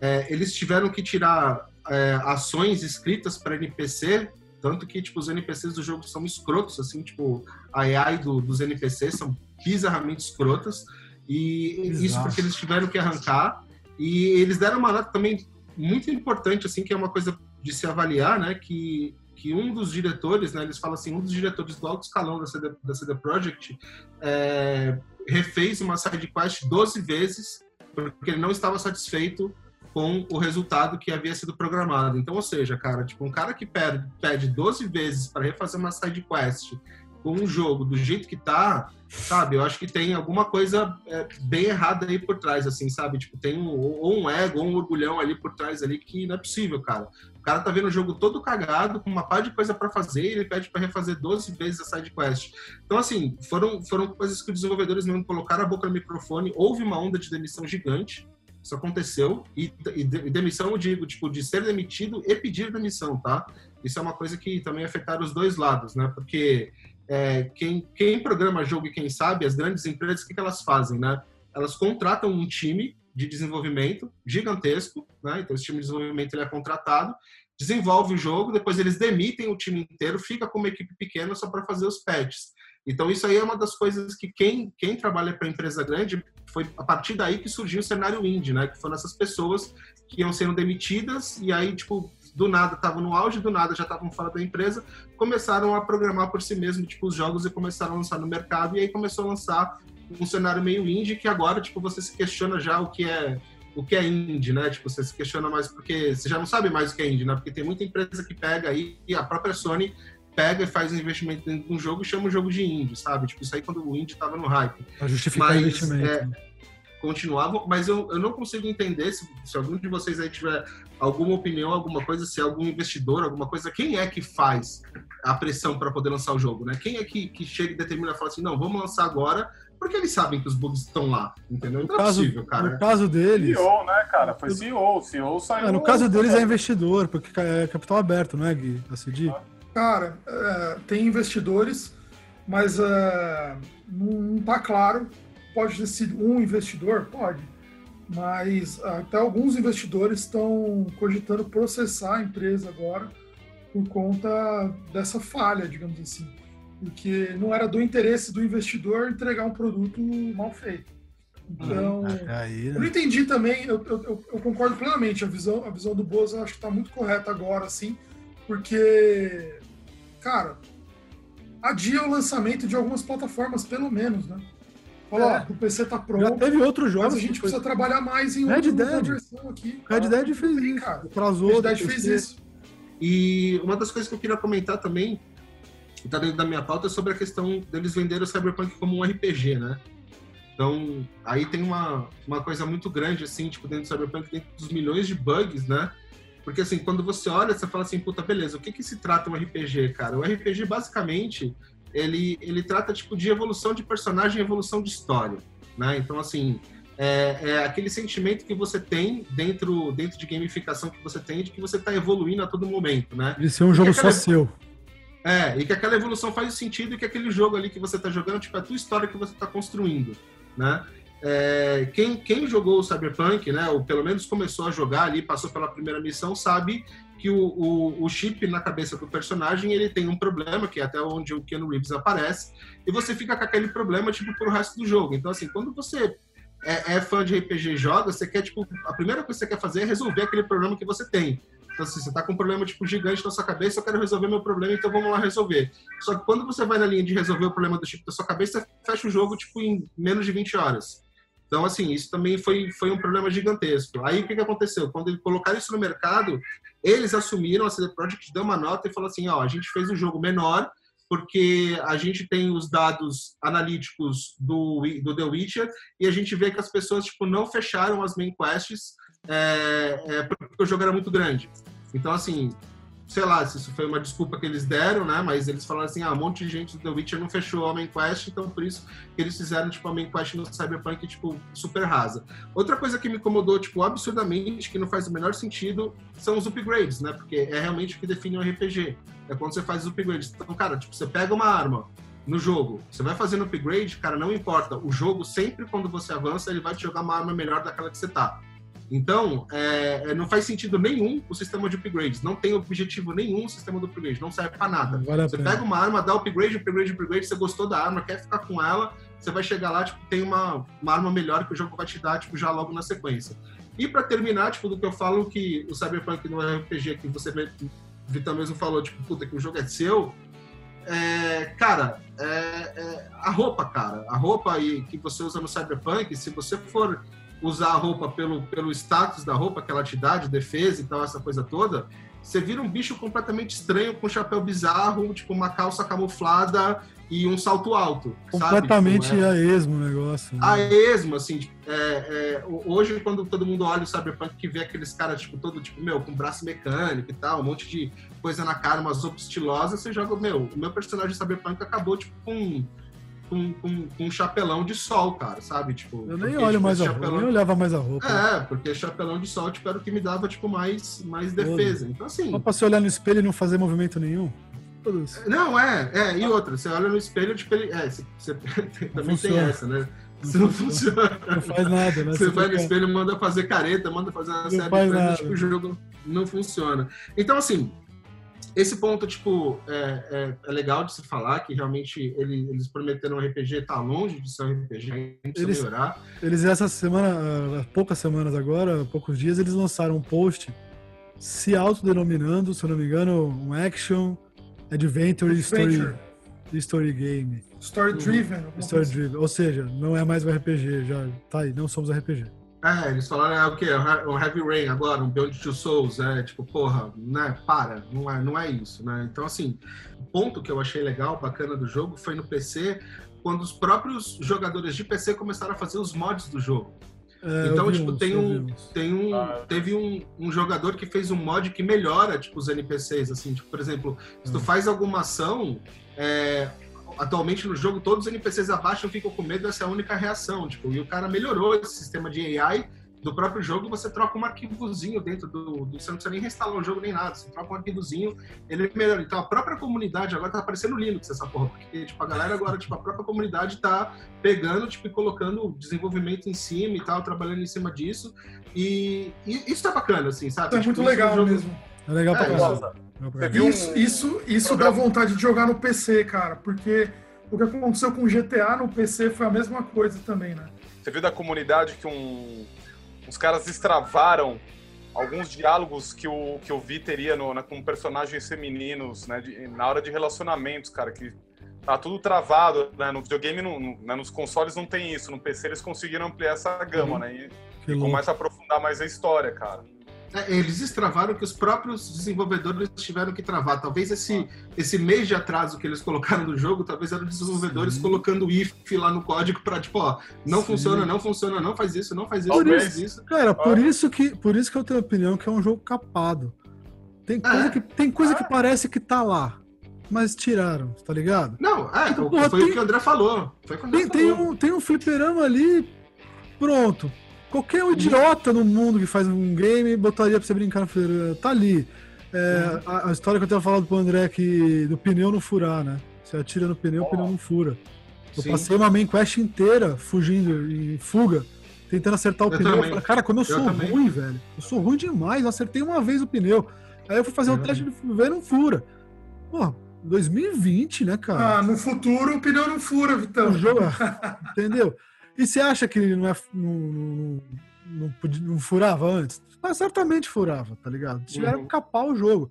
É, eles tiveram que tirar é, ações escritas para NPC, tanto que tipo, os NPCs do jogo são escrotos, assim, tipo, a AI do, dos NPCs são bizarramente escrotas, e isso Bizarro. porque eles tiveram que arrancar, e eles deram uma nota também muito importante, assim, que é uma coisa de se avaliar, né, que, que um dos diretores, né, eles falam assim, um dos diretores do alto escalão da CD, da CD Projekt é, refez uma side quest 12 vezes porque ele não estava satisfeito com o resultado que havia sido programado. Então, ou seja, cara, tipo, um cara que pede, pede 12 vezes para refazer uma side quest com um jogo do jeito que tá, sabe? Eu acho que tem alguma coisa é, bem errada aí por trás, assim, sabe? Tipo, tem um, ou um ego, ou um orgulhão ali por trás ali que não é possível, cara. O cara tá vendo o jogo todo cagado, com uma par de coisa para fazer, e ele pede para refazer 12 vezes a side quest. Então, assim, foram, foram coisas que os desenvolvedores mesmo colocaram a boca no microfone. Houve uma onda de demissão gigante. Isso aconteceu. E, e, e demissão, eu digo, tipo, de ser demitido e pedir demissão, tá? Isso é uma coisa que também afetaram os dois lados, né? Porque é, quem, quem programa jogo e quem sabe, as grandes empresas, o que, que elas fazem, né? Elas contratam um time de desenvolvimento gigantesco, né? Então, esse time de desenvolvimento ele é contratado, desenvolve o jogo, depois eles demitem o time inteiro, fica com uma equipe pequena só para fazer os patches. Então, isso aí é uma das coisas que quem, quem trabalha para empresa grande foi a partir daí que surgiu o cenário indie, né? Que foram essas pessoas que iam sendo demitidas e aí, tipo, do nada estavam no auge, do nada já estavam fora da empresa, começaram a programar por si mesmo, tipo, os jogos e começaram a lançar no mercado e aí começou a lançar um cenário meio indie que agora, tipo, você se questiona já o que é o que é indie, né? Tipo, você se questiona mais porque você já não sabe mais o que é indie, né? Porque tem muita empresa que pega aí e a própria Sony pega e faz um investimento dentro de um jogo e chama o jogo de indie, sabe? Tipo, isso aí quando o indie tava no hype. Pra justificar Mas, o investimento. é? Continuavam, mas eu, eu não consigo entender se, se algum de vocês aí tiver alguma opinião, alguma coisa, se é algum investidor, alguma coisa, quem é que faz a pressão para poder lançar o jogo, né? Quem é que, que chega e determina e fala assim, não, vamos lançar agora, porque eles sabem que os bugs estão lá, entendeu? No é caso, possível, cara. no caso deles, CEO, né, cara? Foi CEO. O CEO saiu. é, no caso deles é investidor, porque é capital aberto, não é, Gui? A CD? Cara, é, tem investidores, mas é, não, não tá claro. Pode ter sido um investidor? Pode. Mas até alguns investidores estão cogitando processar a empresa agora por conta dessa falha, digamos assim. Porque não era do interesse do investidor entregar um produto mal feito. Então, Aí, eu não né? entendi também, eu, eu- eu- concordo plenamente. A visão, a visão do Bozo eu acho que está muito correta agora, assim, porque, cara, adia o lançamento de algumas plataformas, pelo menos, né? Fala, É. ó, o PC tá Já pronto, teve outros mas jogos. a gente que foi- precisa trabalhar mais em Red outra Dead. versão aqui. Red Tá? Dead fez Sim, isso. cara. Atrasou. Red Dead fez isso. E uma das coisas que eu queria comentar também, que tá dentro da minha pauta, é sobre a questão deles venderem o Cyberpunk como um RPG, né? Então, aí tem uma, uma coisa muito grande, assim, tipo, dentro do Cyberpunk, dentro dos milhões de bugs, né? Porque assim, quando você olha, você fala assim, puta, beleza, o que que se trata um RPG, cara? O RPG, basicamente, ele, ele trata, tipo, de evolução de personagem e evolução de história, né? Então, assim, é, é, aquele sentimento que você tem dentro, dentro de gamificação que você tem de que você está evoluindo a todo momento, né? Isso é um jogo só seu. É, e que aquela evolução faz sentido e que aquele jogo ali que você está jogando, tipo, é a tua história que você está construindo, né? É, quem, quem jogou o Cyberpunk, né, ou pelo menos começou a jogar ali, passou pela primeira missão, sabe que o, o, o chip na cabeça do personagem, ele tem um problema, que é até onde o Keanu Reeves aparece, e você fica com aquele problema, tipo, pro resto do jogo. Então, assim, quando você é, é fã de RPG e joga, você quer, tipo, a primeira coisa que você quer fazer é resolver aquele problema que você tem. Então, assim, você tá com um problema, tipo, gigante na sua cabeça, eu quero resolver meu problema, então vamos lá resolver. Só que quando você vai na linha de resolver o problema do chip da sua cabeça, você fecha o jogo, tipo, em menos de 20 horas. Então, assim, isso também foi, foi um problema gigantesco. Aí, o que, que aconteceu? Quando eles colocaram isso no mercado, eles assumiram, a CD Projekt deu uma nota e falou assim, ó, a gente fez um jogo menor, porque a gente tem os dados analíticos do, do The Witcher e a gente vê que as pessoas, tipo, não fecharam as main quests é, é, porque o jogo era muito grande. Então, assim, sei lá se isso foi uma desculpa que eles deram, né? Mas eles falaram assim, ah, um monte de gente do The Witcher não fechou a main quest, então por isso que eles fizeram, tipo, main quest no Cyberpunk, tipo, super rasa. Outra coisa que me incomodou, tipo, absurdamente, que não faz o menor sentido, são os upgrades, né? Porque é realmente o que define um RPG. É quando você faz os upgrades. Então, cara, tipo, você pega uma arma no jogo, você vai fazendo upgrade, cara, não importa. O jogo, sempre quando você avança, ele vai te jogar uma arma melhor daquela que você tá. Então, é, é, não faz sentido nenhum o sistema de upgrades. Não tem objetivo nenhum o sistema de upgrade. Não serve pra nada. Vale Você pega uma arma, dá upgrade, upgrade, upgrade, você gostou da arma, quer ficar com ela, você vai chegar lá, tipo, tem uma, uma arma melhor que o jogo vai te dar, tipo, já logo na sequência. E pra terminar, tipo, do que eu falo que o Cyberpunk não é RPG que você, Vitor mesmo falou, tipo, puta, que o jogo é seu, é, cara, é, é a roupa, cara. A roupa aí que você usa no Cyberpunk, se você for usar a roupa pelo, pelo status da roupa que ela te dá, de defesa e tal, essa coisa toda, você vira um bicho completamente estranho, com um chapéu bizarro, tipo uma calça camuflada e um salto alto. sabe? Completamente Tipo, é- a esmo o negócio. né? a esmo, assim, tipo, é, é, ho- hoje quando todo mundo olha o Cyberpunk que vê aqueles caras, tipo, todo, tipo, meu, com braço mecânico e tal, um monte de coisa na cara, umas roupas estilosas, você joga, meu, o meu personagem Cyberpunk acabou, tipo, com, com, com, com um chapelão de sol, cara, sabe? Tipo, Eu nem olho tipo, mais a esse roupa, eu chapelão- nem olhava mais a roupa. É, porque chapelão de sol, tipo, era o que me dava, tipo, mais, mais defesa. Então, assim... Só pra você olhar no espelho e não fazer movimento nenhum. Não, é, é, e outra, você olha no espelho, tipo, ele, é, você, você <laughs> também tem funciona. essa, né? Isso não funciona. Não faz nada, né? Você vai no fica- espelho, manda fazer careta, manda fazer uma Não série de coisas, tipo, o jogo não funciona. Então, assim, esse ponto, tipo, é, é, é legal de se falar, que realmente ele- eles prometeram um RPG, tá longe de ser um RPG, ainda Eles- melhorar. Eles, essa semana, há poucas semanas agora, há poucos dias, eles lançaram um post se autodenominando, se eu não me engano, um action, adventure, story, Adventure. story game. Story driven. alguma Story assim. driven. Ou seja, não é mais um RPG, já tá aí, não somos RPG. É, eles falaram, é o quê? Um Heavy Rain agora, um Beyond Two Souls, é, tipo, porra, né, para, não é, não é isso, né? Então, assim, o ponto que eu achei legal, bacana do jogo, foi no PC, quando os próprios jogadores de PC começaram a fazer os mods do jogo. É, Então, tipo, uns, tem um, tem um, Ah. teve um, um jogador que fez um mod que melhora, tipo, os NPCs, assim, tipo, por exemplo, se tu Hum. faz alguma ação, é, atualmente no jogo todos os NPCs abaixam, ficam com medo, essa é única reação, tipo, e o cara melhorou esse sistema de AI do próprio jogo, você troca um arquivozinho dentro do, do você não precisa nem reinstalar o jogo nem nada, você troca um arquivozinho, ele melhora. Então a própria comunidade agora tá parecendo Linux essa porra, porque tipo, a galera agora, tipo, a própria comunidade tá pegando, tipo, e colocando desenvolvimento em cima e tal, trabalhando em cima disso. E, e isso tá bacana, assim, sabe? É Tipo, muito isso legal jogo- mesmo. É legal pra É, um- Isso, isso, isso dá vontade de jogar no PC, cara, porque o que aconteceu com o GTA no PC foi a mesma coisa também, né? Você viu da comunidade que um, os caras extravaram alguns diálogos que o, que o Vi teria no, na- com personagens femininos, né? de- na hora de relacionamentos, cara, que tá tudo travado, né? No videogame, no, no- né, nos consoles não tem isso, no PC eles conseguiram ampliar essa gama, né? E, e começa a aprofundar mais a história, cara. É, eles extravaram que os próprios desenvolvedores tiveram que travar. Talvez esse, esse mês de atraso que eles colocaram no jogo, talvez eram desenvolvedores Sim. colocando if lá no código para tipo, ó, não Sim. funciona, não funciona, não faz isso, não faz isso, Por não isso. faz isso. Cara, por isso que, por isso que eu tenho a opinião que é um jogo capado. Tem coisa, É. que, tem coisa que parece que tá lá, mas tiraram, tá ligado? Não, é, Tipo, o- porra, foi tem- o que o André falou. O André Tem, tem falou. um, tem um fliperama ali, pronto. Qualquer um idiota no mundo que faz um game botaria pra você brincar no fliperama. Tá ali. É, a, a história que eu tenho falado pro André que do pneu não furar, né? Você atira no pneu, o pneu não fura. Eu Sim. passei uma main quest inteira fugindo em fuga, tentando acertar o Eu pneu. Falei, cara, como eu, Eu sou também. ruim, velho. Eu sou ruim demais. Eu acertei uma vez o pneu. Aí eu fui fazer o Eu teste de ver não fura. Pô, 2020, né, cara? Ah, no futuro o pneu não fura, Vitão. O jogo, <laughs> entendeu? E você acha que ele não, é, não, não, não, não furava antes? Mas certamente furava, tá ligado? Tiveram Uhum. que capar o jogo.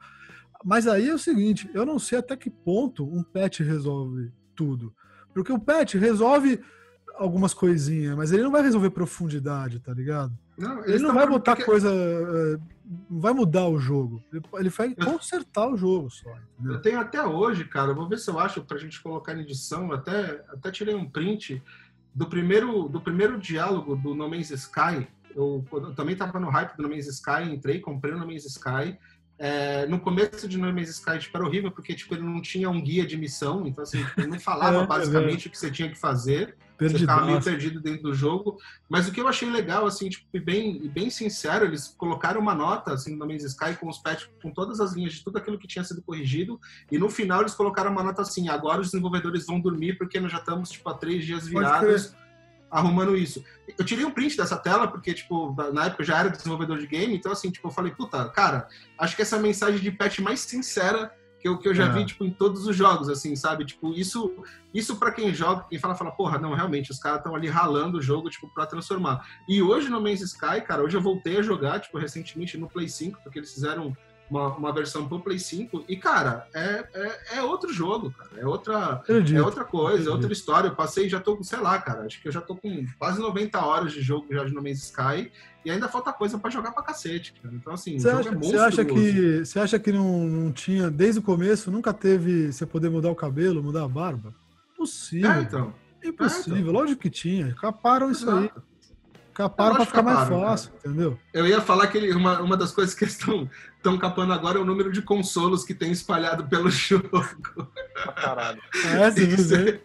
Mas aí é o seguinte, eu não sei até que ponto um patch resolve tudo. Porque o patch resolve algumas coisinhas, mas ele não vai resolver profundidade, tá ligado? Não, Ele não vai botar porque- coisa. eh, Não vai mudar o jogo. Ele- vai consertar o jogo só, entendeu? Eu tenho até hoje, cara, vou ver se eu acho pra gente colocar em edição. Até, até tirei um print do primeiro, do primeiro diálogo do No Man's Sky. Eu, eu também tava no hype do No Man's Sky, entrei, comprei o No Man's Sky. É, no começo de No Man's Sky tipo, era horrível, porque tipo, ele não tinha um guia de missão, então assim, ele não falava <laughs> É, basicamente o que você tinha que fazer. Você ficava meio Perdidaço. perdido dentro do jogo. Mas o que eu achei legal, assim, tipo, e bem, bem sincero, eles colocaram uma nota, assim, no Man's Sky com os patches, com todas as linhas de tudo aquilo que tinha sido corrigido. E no final eles colocaram uma nota assim, agora os desenvolvedores vão dormir porque nós já estamos, tipo, há três dias virados arrumando isso. Eu tirei um print dessa tela, porque, tipo, na época eu já era desenvolvedor de game, então, assim, tipo, eu falei, puta, cara, acho que essa é a mensagem de patch mais sincera que eu, que eu já É. vi, tipo, em todos os jogos, assim, sabe? Tipo, isso, isso para quem joga, quem fala, fala, porra, não, realmente, os caras estão ali ralando o jogo, tipo, pra transformar. E hoje no Man's Sky, cara, hoje eu voltei a jogar, tipo, recentemente no Play 5, porque eles fizeram uma, uma versão pro Play 5, e, cara, é, é, é outro jogo, cara, é outra, é outra coisa, é outra história. Eu passei, já tô com, sei lá, cara, acho que eu já tô com quase 90 horas de jogo já de No Man's Sky e ainda falta coisa pra jogar pra cacete, cara. Então, assim, Você o jogo acha, é você acha que, você acha que não, não tinha, desde o começo, nunca teve você poder mudar o cabelo, mudar a barba? Impossível. É, então. Impossível. é, então. Lógico que tinha. Caparam isso aí. Exato. Caparam É, pra lógico ficar que mais caparam, fácil, entendeu? Eu ia falar que ele- uma, uma das coisas que eles estão capando agora é o número de consolos que tem espalhado pelo <laughs> jogo. Pra caralho. É, você isso <laughs> aí?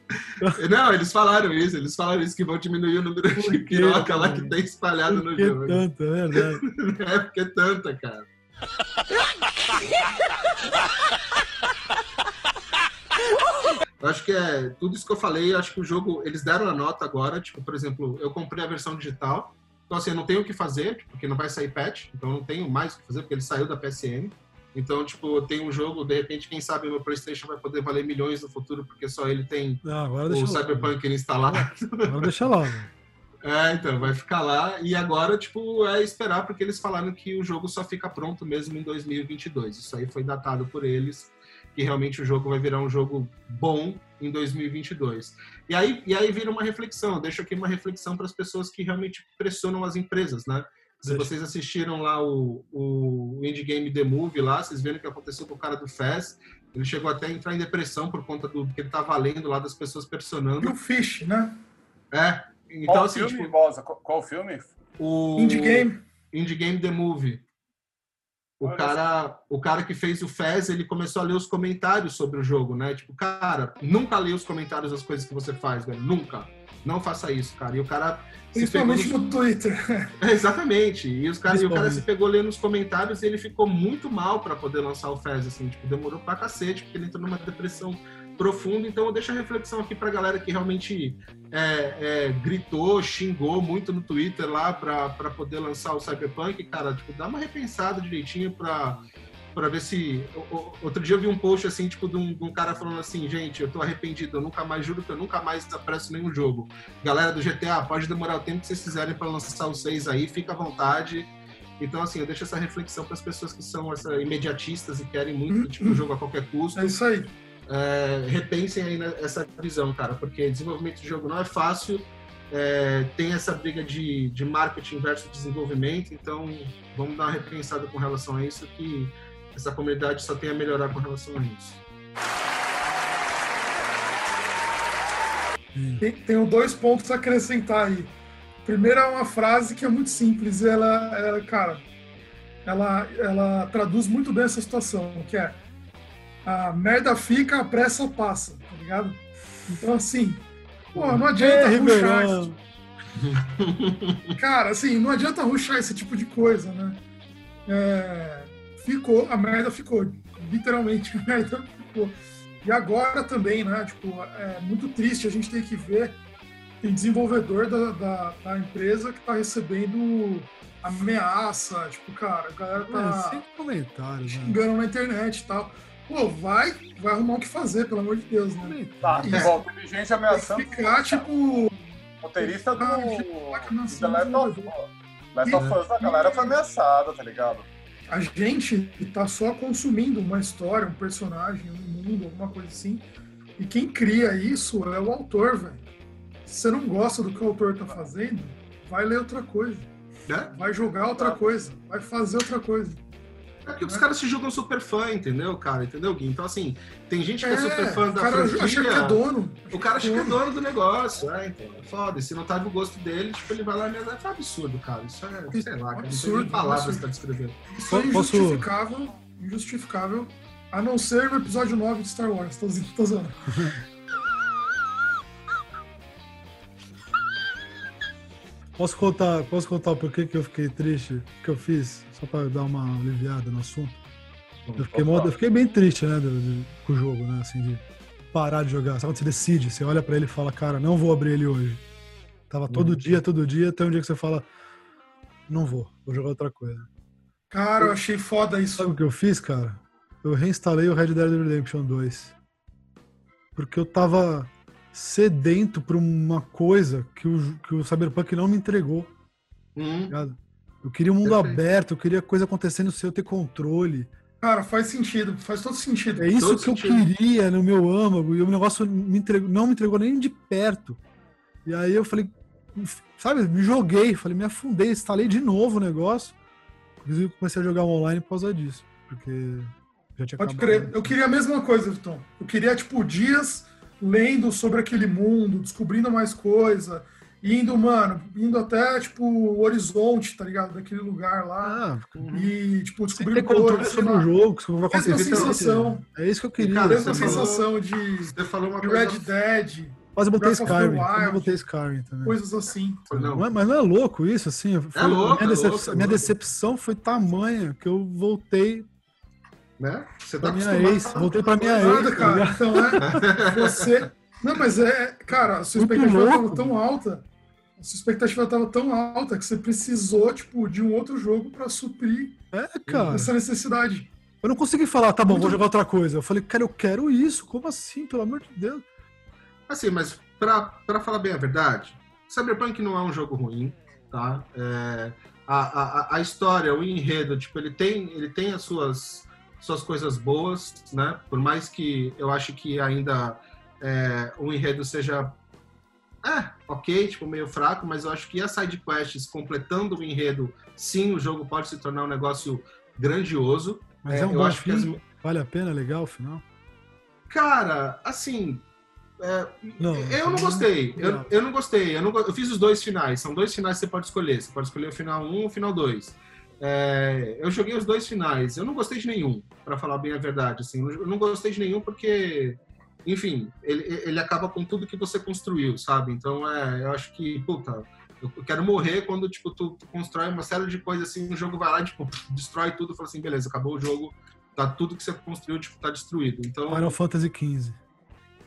Não, eles falaram isso, eles falaram isso, que vão diminuir o número Por de piroca lá que tem espalhado no jogo. tanto, é verdade. <laughs> É porque é tanta, cara. <laughs> Eu acho que é tudo isso que eu falei. eu Acho que o jogo, eles deram a nota agora. Tipo, por exemplo, eu comprei a versão digital. Então, assim, eu não tenho o que fazer, porque não vai sair patch. Então, eu não tenho mais o que fazer, porque ele saiu da PSN. Então, tipo, tenho um jogo, de repente, quem sabe meu PlayStation vai poder valer milhões no futuro, porque só ele tem agora o deixa lá. Cyberpunk instalado. Agora deixa lá. velho. <laughs> É, então, vai ficar lá. E agora, tipo, é esperar, porque eles falaram que o jogo só fica pronto mesmo em 2022. Isso aí foi datado por eles, que realmente o jogo vai virar um jogo bom em 2022. E aí, e aí vira uma reflexão. Eu deixo aqui uma reflexão para as pessoas que realmente pressionam as empresas, né? Se vocês assistiram lá o, o Indie Game The Movie lá, vocês viram o que aconteceu com o cara do Fez. Ele chegou até a entrar em depressão por conta do que ele tá valendo lá das pessoas E pressionando. o Fish, né? É. Então, qual assim, filme, tipo, Bosa? Qual, filme? o Indie Game. Indie Game The Movie. O Olha cara, o cara que fez o Fez, ele começou a ler os comentários sobre o jogo, né? Tipo, cara, nunca lê os comentários das coisas que você faz, velho. Nunca. Não faça isso, cara. E o cara Principalmente nos- no Twitter. É, <laughs> Exatamente. E, os cara, e o cara se pegou lendo os comentários e ele ficou muito mal pra poder lançar o Fez, assim, tipo, demorou pra cacete, porque ele entrou numa depressão profunda. Então eu deixo a reflexão aqui pra galera que realmente é, é, gritou, xingou muito no Twitter lá pra poder lançar o Cyberpunk, cara, tipo, dá uma repensada direitinho pra. Pra ver se. Outro dia eu vi um post assim, tipo, de um, de um cara falando assim, gente, eu tô arrependido, eu nunca mais juro que eu nunca mais apresso nenhum jogo. Galera do GTA, pode demorar o tempo que vocês quiserem para lançar os seis aí, fica à vontade. Então, assim, eu deixo essa reflexão para as pessoas que são essa, imediatistas e querem muito tipo, o jogo a qualquer custo. É isso aí. É, repensem aí nessa visão, cara, porque desenvolvimento de jogo não é fácil é, tem essa briga de, de marketing versus desenvolvimento, então vamos dar uma repensada com relação a isso, que essa comunidade só tem a melhorar com relação a isso. Tenho dois pontos a acrescentar aí. Primeiro é uma frase que é muito simples, e ela, ela, cara, ela, ela traduz muito bem essa situação, que é a merda fica, a pressa passa, tá ligado? Então, assim, pô, não adianta É, ruxar esse Ribeirão. Cara, assim, não adianta ruxar esse tipo de coisa, né? É, ficou, a merda ficou. Literalmente, <laughs> a merda ficou. E agora também, né? Tipo, é muito triste a gente ter que ver tem desenvolvedor da, da, da empresa que tá recebendo ameaça, tipo, cara, a galera É, tá sem comentários, né? xingando na internet e tal. Pô, vai, vai arrumar o que fazer, pelo amor de Deus, né? Tá, Isso. igual, teve gente Tem ameaçando que ficar, tipo, roteirista do Ah, do of desenvolvedor. Last of Us, a galera foi ameaçada, tá ligado? A gente tá só consumindo uma história, um personagem, um mundo, alguma coisa assim. E quem cria isso é o autor, velho. Se você não gosta do que o autor tá fazendo, vai ler outra coisa. Né? Vai jogar outra coisa. Vai fazer outra coisa. É que os caras se julgam super fã, entendeu, cara? Entendeu, Gui? Então, assim, tem gente que é, super fã o da cara franquia. acha que é dono. O cara acha que é dono do negócio, né? Então, é foda. Se não tá no gosto dele, tipo, ele vai lá e é um absurdo, cara. Isso é, sei lá, cara. Não tem Absurdo, palavras absurdo. pra descrever. Isso é Posso- injustificável. Injustificável. A não ser no episódio 9 de Star Wars. Tô, tô zoando. Posso contar, posso contar o porquê que eu fiquei triste? O que eu fiz? Só pra dar uma aliviada no assunto. Eu fiquei, eu fiquei bem triste, né, do- do- com o jogo, né, assim, de parar de jogar. Sabe quando você decide, você olha pra ele e fala, cara, não vou abrir ele hoje. Tava todo dia, todo dia, até um dia que você fala, não vou, vou jogar outra coisa. Cara, eu achei foda Sabe isso. o que eu fiz, cara? Eu reinstalei o Red Dead Redemption 2. Porque eu tava sedento por uma coisa que o, que o Cyberpunk não me entregou, Hum, ligado? Eu queria um mundo Perfeito. aberto, eu queria coisa acontecendo sem eu ter controle. Cara, faz sentido. Faz todo sentido. É isso Todo que eu sentido. queria no meu âmago, e o negócio me entregou, não me entregou nem de perto. E aí eu falei, sabe, me joguei, falei, me afundei, instalei de novo o negócio. Inclusive comecei a jogar online por causa disso, porque já tinha Pode acabado. crer. Eu queria a mesma coisa, Vitor. Eu queria, tipo, dias lendo sobre aquele mundo, descobrindo mais coisa, indo, mano, indo até, tipo, o horizonte, tá ligado? Daquele lugar lá. Ah, E, tipo, descobrindo ter controle coisas. sobre lá. o jogo, que vai Mesma acontecer. sensação. É isso que eu queria. Cara, Mesma você falou- sensação de, Você falou uma de coisa. Red Dead, Quase botei Skyrim. Quase botei Skyrim também. coisas assim. Não, Não é- mas não é louco isso, assim? Foi- louco, a minha, é decep- louco, é minha louco. decepção foi tamanha que eu voltei né? Você pra tá minha acostumado ex. Voltei pra minha ex. Nada, tá cara. Então, é. Você. Não, mas é. Cara, a sua Muito expectativa estava tão alta. A sua expectativa estava tão alta que você precisou, tipo, de um outro jogo para suprir É, cara. essa necessidade. Eu não consegui falar, tá bom, Muito- vou jogar outra coisa. Eu falei, cara, eu quero isso. Como assim? Pelo amor de Deus. Assim, mas pra, pra falar bem a verdade, Cyberpunk não é um jogo ruim, tá? É, a, a, a história, o enredo, tipo, ele tem, ele tem as suas, suas coisas boas, né? Por mais que eu acho que ainda é, o enredo seja é, ok, tipo, meio fraco, mas eu acho que as side quests completando o enredo, sim, o jogo pode se tornar um negócio grandioso. Mas É, é, um eu bom acho que fim. as- Vale a pena, legal o final? Cara, assim, é, Não. Eu não gostei. Eu, Não. eu não gostei. Eu, não eu fiz os dois finais. São dois finais que você pode escolher. Você pode escolher o final 1 ou o final 2. É, eu joguei os dois finais. Eu não gostei de nenhum, pra falar bem a verdade. Assim, eu não gostei de nenhum porque, enfim, ele, ele acaba com tudo que você construiu, sabe? Então, é, eu acho que, puta, eu quero morrer quando tipo, tu, tu constrói uma série de coisas assim, o jogo vai lá tipo, <laughs> destrói tudo e fala assim, beleza, acabou o jogo, tá tudo que você construiu, tipo, tá destruído. Então, Final Fantasy XV.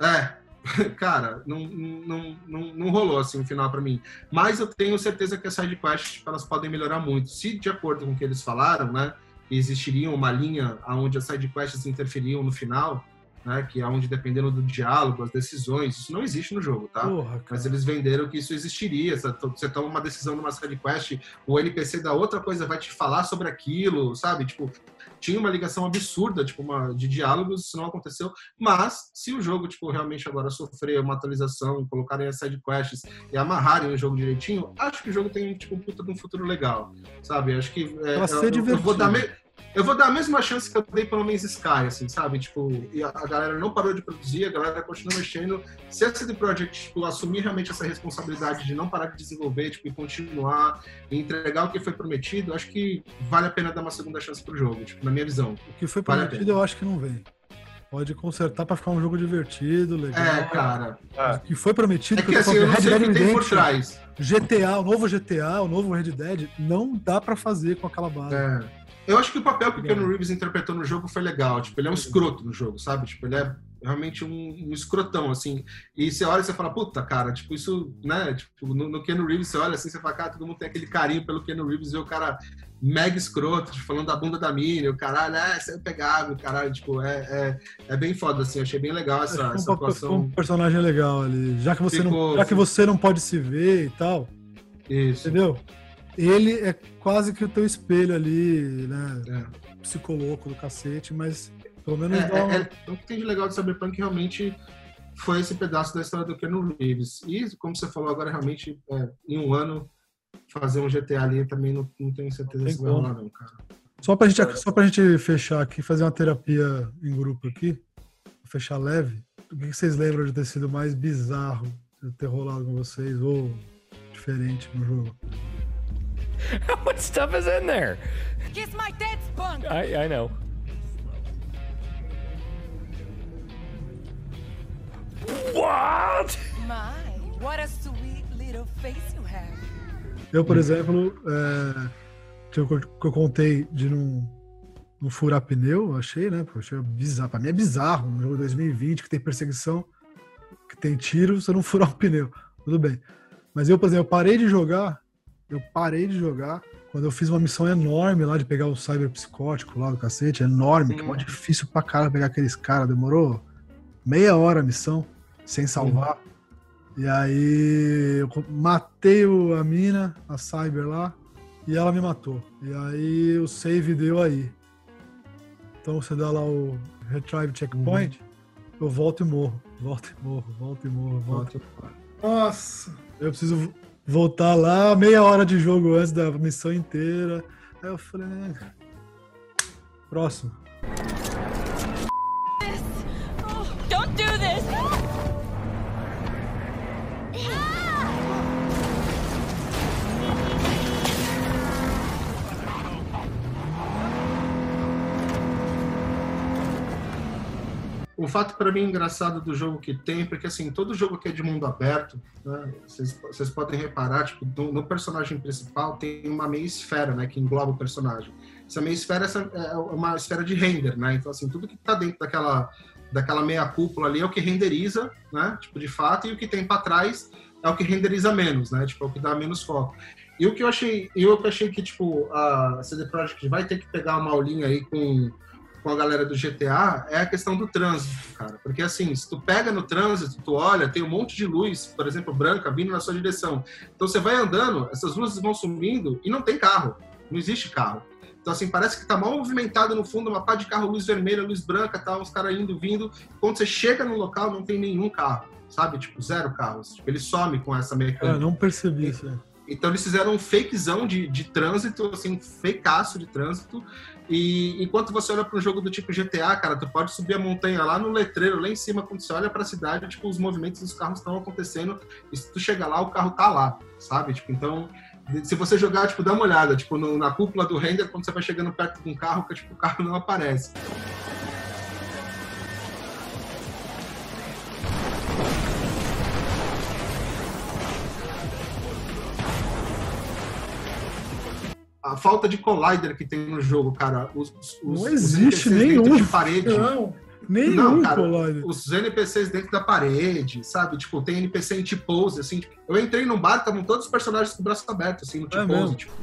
é, <laughs> cara, não, não, não, não rolou assim o final pra mim. Mas eu tenho certeza que as sidequests tipo, elas podem melhorar muito. Se de acordo com o que eles falaram, né, existiria uma linha onde as sidequests interferiam no final, né? Que é onde dependendo do diálogo, as decisões, isso não existe no jogo, tá? Porra. Mas eles venderam que isso existiria. Você toma uma decisão numa side quest, o NPC da outra coisa vai te falar sobre aquilo, sabe? Tipo, tinha uma ligação absurda, tipo, uma, de diálogos, isso não aconteceu. Mas, se o jogo, tipo, realmente agora sofrer uma atualização, colocarem as side quests e amarrarem o jogo direitinho, acho que o jogo tem, tipo, um puta de um futuro legal, sabe? Acho que é, ser eu, eu vou dar divertido. Eu vou dar a mesma chance que eu dei pelo Man's Sky, assim, sabe? Tipo, e a, galera não parou de produzir, a galera continua mexendo. Se a CD Projekt tipo, assumir realmente essa responsabilidade de não parar de desenvolver, tipo, e continuar e entregar o que foi prometido, acho que vale a pena dar uma segunda chance pro jogo, tipo, na minha visão. O que foi Vale prometido eu acho que não vem. Pode consertar pra ficar um jogo divertido, legal. É, cara. É. O que foi prometido, É que assim, eu não sei o Red que Dead tem por trás. GTA, o novo GTA, o novo Red Dead, não dá pra fazer com aquela base. É. Eu acho que o papel que o Keanu Reeves interpretou no jogo foi legal. Tipo, ele é um escroto no jogo, sabe? Tipo, ele é realmente um, um escrotão, assim. E você olha e você fala, puta, cara, tipo, isso, né? Tipo, no, no Keanu Reeves, você olha assim, você fala, cara, todo mundo tem aquele carinho pelo Keanu Reeves e o cara mega escroto, tipo, falando da bunda da mina, o caralho, é, você é pegável, caralho, tipo, é, é, é bem foda, assim. Eu achei bem legal essa, um, essa atuação. um personagem legal ali. Já que, você não, Ficou- já que você não pode se ver e tal, Isso. entendeu? Ele é quase que o teu espelho ali, né? É. Psicoloco do cacete, mas pelo É, menos dá um... é, é, o que tem de legal de Cyberpunk realmente foi esse pedaço da história do Keanu Reeves. E, como você falou agora, realmente, é, em um ano, fazer um GTA ali também não, não tenho certeza Tem se vai rolar, não, cara. Só pra, gente, só pra gente fechar aqui, fazer uma terapia em grupo aqui, fechar leve, o que que vocês lembram de ter sido mais bizarro de ter rolado com vocês ou diferente no jogo? <laughs> How much stuff is in there? Kiss my dead spunk! I, I know. What? My, what a sweet little face you have. Eu, por exemplo, é, que, eu, que eu contei de não, não furar pneu, eu achei, né? Pô, eu achei bizarro. Pra mim é bizarro, um jogo de 2020 que tem perseguição, que tem tiro, você não furar um pneu. Tudo bem. Mas eu, por exemplo, eu parei de jogar, eu parei de jogar quando eu fiz uma missão enorme lá de pegar o cyber psicótico lá do cacete, enorme, que é mó difícil pra caralho pegar aqueles caras, demorou meia hora a missão, sem salvar. E aí eu matei a mina, a Cyber lá, e ela me matou. E aí o save deu aí. Então você dá lá o retrieve checkpoint, eu volto e morro. Volto e morro, volto e morro, volto. Nossa. Eu preciso voltar lá meia hora de jogo antes da missão inteira. Aí eu falei, né? Próximo. Don't do this! Fato para mim engraçado do jogo que tem, porque assim, todo jogo aqui é de mundo aberto, né? Vocês, podem reparar, tipo, no, personagem principal tem uma meia esfera, né, que engloba o personagem. Essa meia esfera essa é uma esfera de render, né? Então assim, tudo que tá dentro daquela daquela meia cúpula ali é o que renderiza, né? Tipo, de fato, e o que tem para trás é o que renderiza menos, né? Tipo, é o que dá menos foco. E o que eu achei, eu que achei que tipo a CD Projekt vai ter que pegar uma aulinha aí com com a galera do GTA é a questão do trânsito, cara. Porque assim, se tu pega no trânsito, tu olha, tem um monte de luz, por exemplo, branca, vindo na sua direção. Então você vai andando, essas luzes vão sumindo e não tem carro. Não existe carro. Então, assim, parece que tá mal movimentado no fundo, uma pá de carro, luz vermelha, luz branca, tal, os caras indo, vindo. Quando você chega no local, não tem nenhum carro, sabe? Tipo, zero carros. Tipo, ele some com essa mecânica. Cara, não percebi isso aí. Então eles fizeram um fakezão de, de trânsito, assim, um fakeaço de trânsito. E enquanto você olha para um jogo do tipo GTA, cara, tu pode subir a montanha lá no letreiro, lá em cima, quando você olha para a cidade, tipo, os movimentos dos carros estão acontecendo. E se tu chega lá, o carro tá lá, sabe? Tipo, então, se você jogar, tipo, dá uma olhada, tipo, no- na cúpula do render, quando você vai chegando perto de um carro, que tipo, o carro não aparece. A falta de collider que tem no jogo, cara. Os, os, Não existe NPCs dentro nenhum. de parede. Não. Nenhum Não, cara, Collider. os NPCs dentro da parede, sabe? Tipo, tem NPC em T-pose, assim. tipo, eu entrei num bar, estavam todos os personagens com o braço aberto, assim, no É T-pose. mesmo? tipo,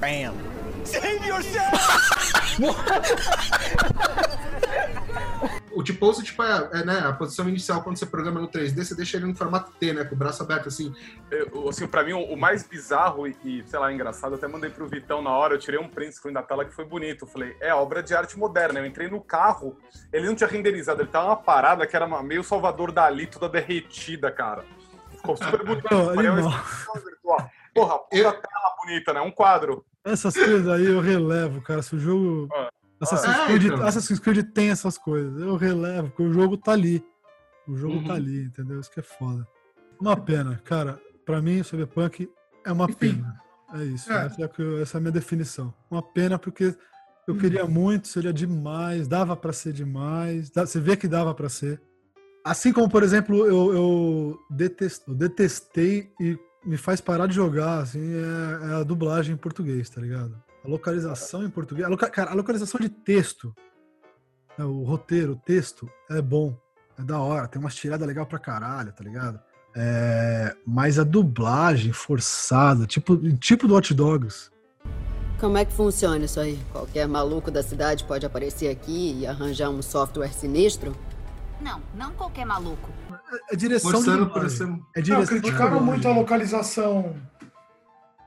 Bam. <laughs> <laughs> o T-Pose, tipo, é, é, né, a posição inicial quando você programa no 3D, você deixa ele no formato T, né? Com o braço aberto assim. Eu, assim, pra mim, o, o mais bizarro e, e, sei lá, engraçado, eu até mandei pro Vitão na hora, eu tirei um print screen da tela que foi bonito. Eu falei, é obra de arte moderna. Eu entrei no carro, ele não tinha renderizado, ele tava uma parada que era uma, meio Salvador Dali, toda derretida, cara. Ficou super bonito. <laughs> Porra, puta tela bonita, né? Um quadro. Essas coisas aí eu relevo, cara. Se o jogo. Ah. Assassin's, É, Creed, então. Assassin's Creed tem essas coisas. Eu relevo, porque o jogo tá ali. O jogo Uhum. tá ali, entendeu? Isso que é foda. Uma pena, cara. Pra mim, o Cyberpunk é uma pena. É isso. É. Essa, é essa é a minha definição. Uma pena porque eu Uhum. queria muito, seria demais, dava pra ser demais. Você vê que dava pra ser. Assim como, por exemplo, eu, eu, detest- eu detestei e me faz parar de jogar, assim, é, é a dublagem em português, tá ligado? A localização em português. a loca- cara, a localização de texto, né, o roteiro, o texto, é bom. É da hora, tem umas tiradas legal pra caralho, tá ligado? É, mas a dublagem forçada, tipo, tipo do Hot Dogs. Como é que funciona isso aí? Qualquer maluco da cidade pode aparecer aqui e arranjar um software sinistro? Não, não qualquer maluco. É direção Mostrando de dublagem. ser. É Não, direção criticaram dublagem. muito a localização,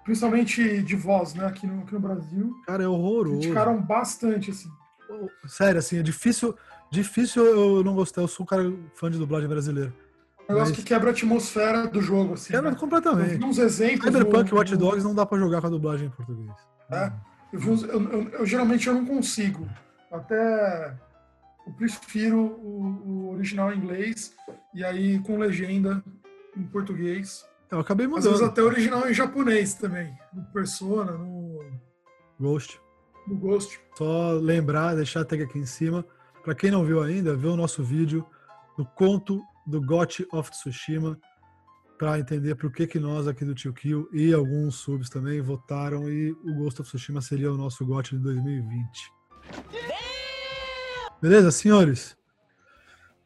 principalmente de voz, né, aqui no, aqui no Brasil. Cara, é horroroso. Criticaram bastante, assim. Sério, assim, é difícil, difícil eu não gostar. Eu sou um cara fã de dublagem brasileira. Um negócio Mas- que quebra a atmosfera do jogo, assim. Quebra né? Eu completamente. vi uns exemplos. Cyberpunk e Watch Dogs não dá pra jogar com a dublagem em português. É. Eu, uns- eu- eu- eu geralmente eu não consigo. Até eu prefiro o, o original em inglês e aí com legenda em português. Eu acabei Às vezes mudando. até original em japonês também. No Persona, no, Ghost. no Ghost. Só lembrar, deixar a tag aqui em cima. Pra quem não viu ainda, vê o nosso vídeo do conto do GOT of Tsushima pra entender por que, que nós aqui do Tio Kill e alguns subs também votaram e o Ghost of Tsushima seria o nosso GOT de 2020. Beleza, senhores?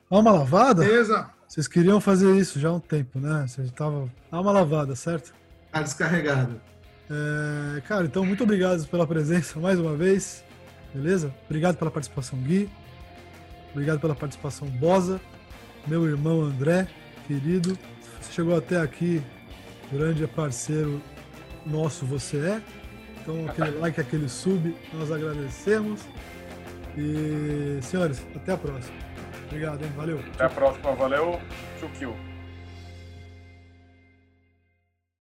Dá uma lavada? Beleza? Vocês queriam fazer isso já há um tempo, né? Vocês estavam. Dá uma lavada, certo? Tá descarregado. É, cara, então muito obrigado pela presença mais uma vez. Beleza? Obrigado pela participação, Gui. Obrigado pela participação, Bosa. Meu irmão André, querido. Você chegou até aqui, grande parceiro nosso você é. Então, aquele <laughs> like, aquele sub, nós agradecemos. E, senhores, até a próxima. Obrigado, hein? Valeu. Até a próxima. Valeu. Tchau.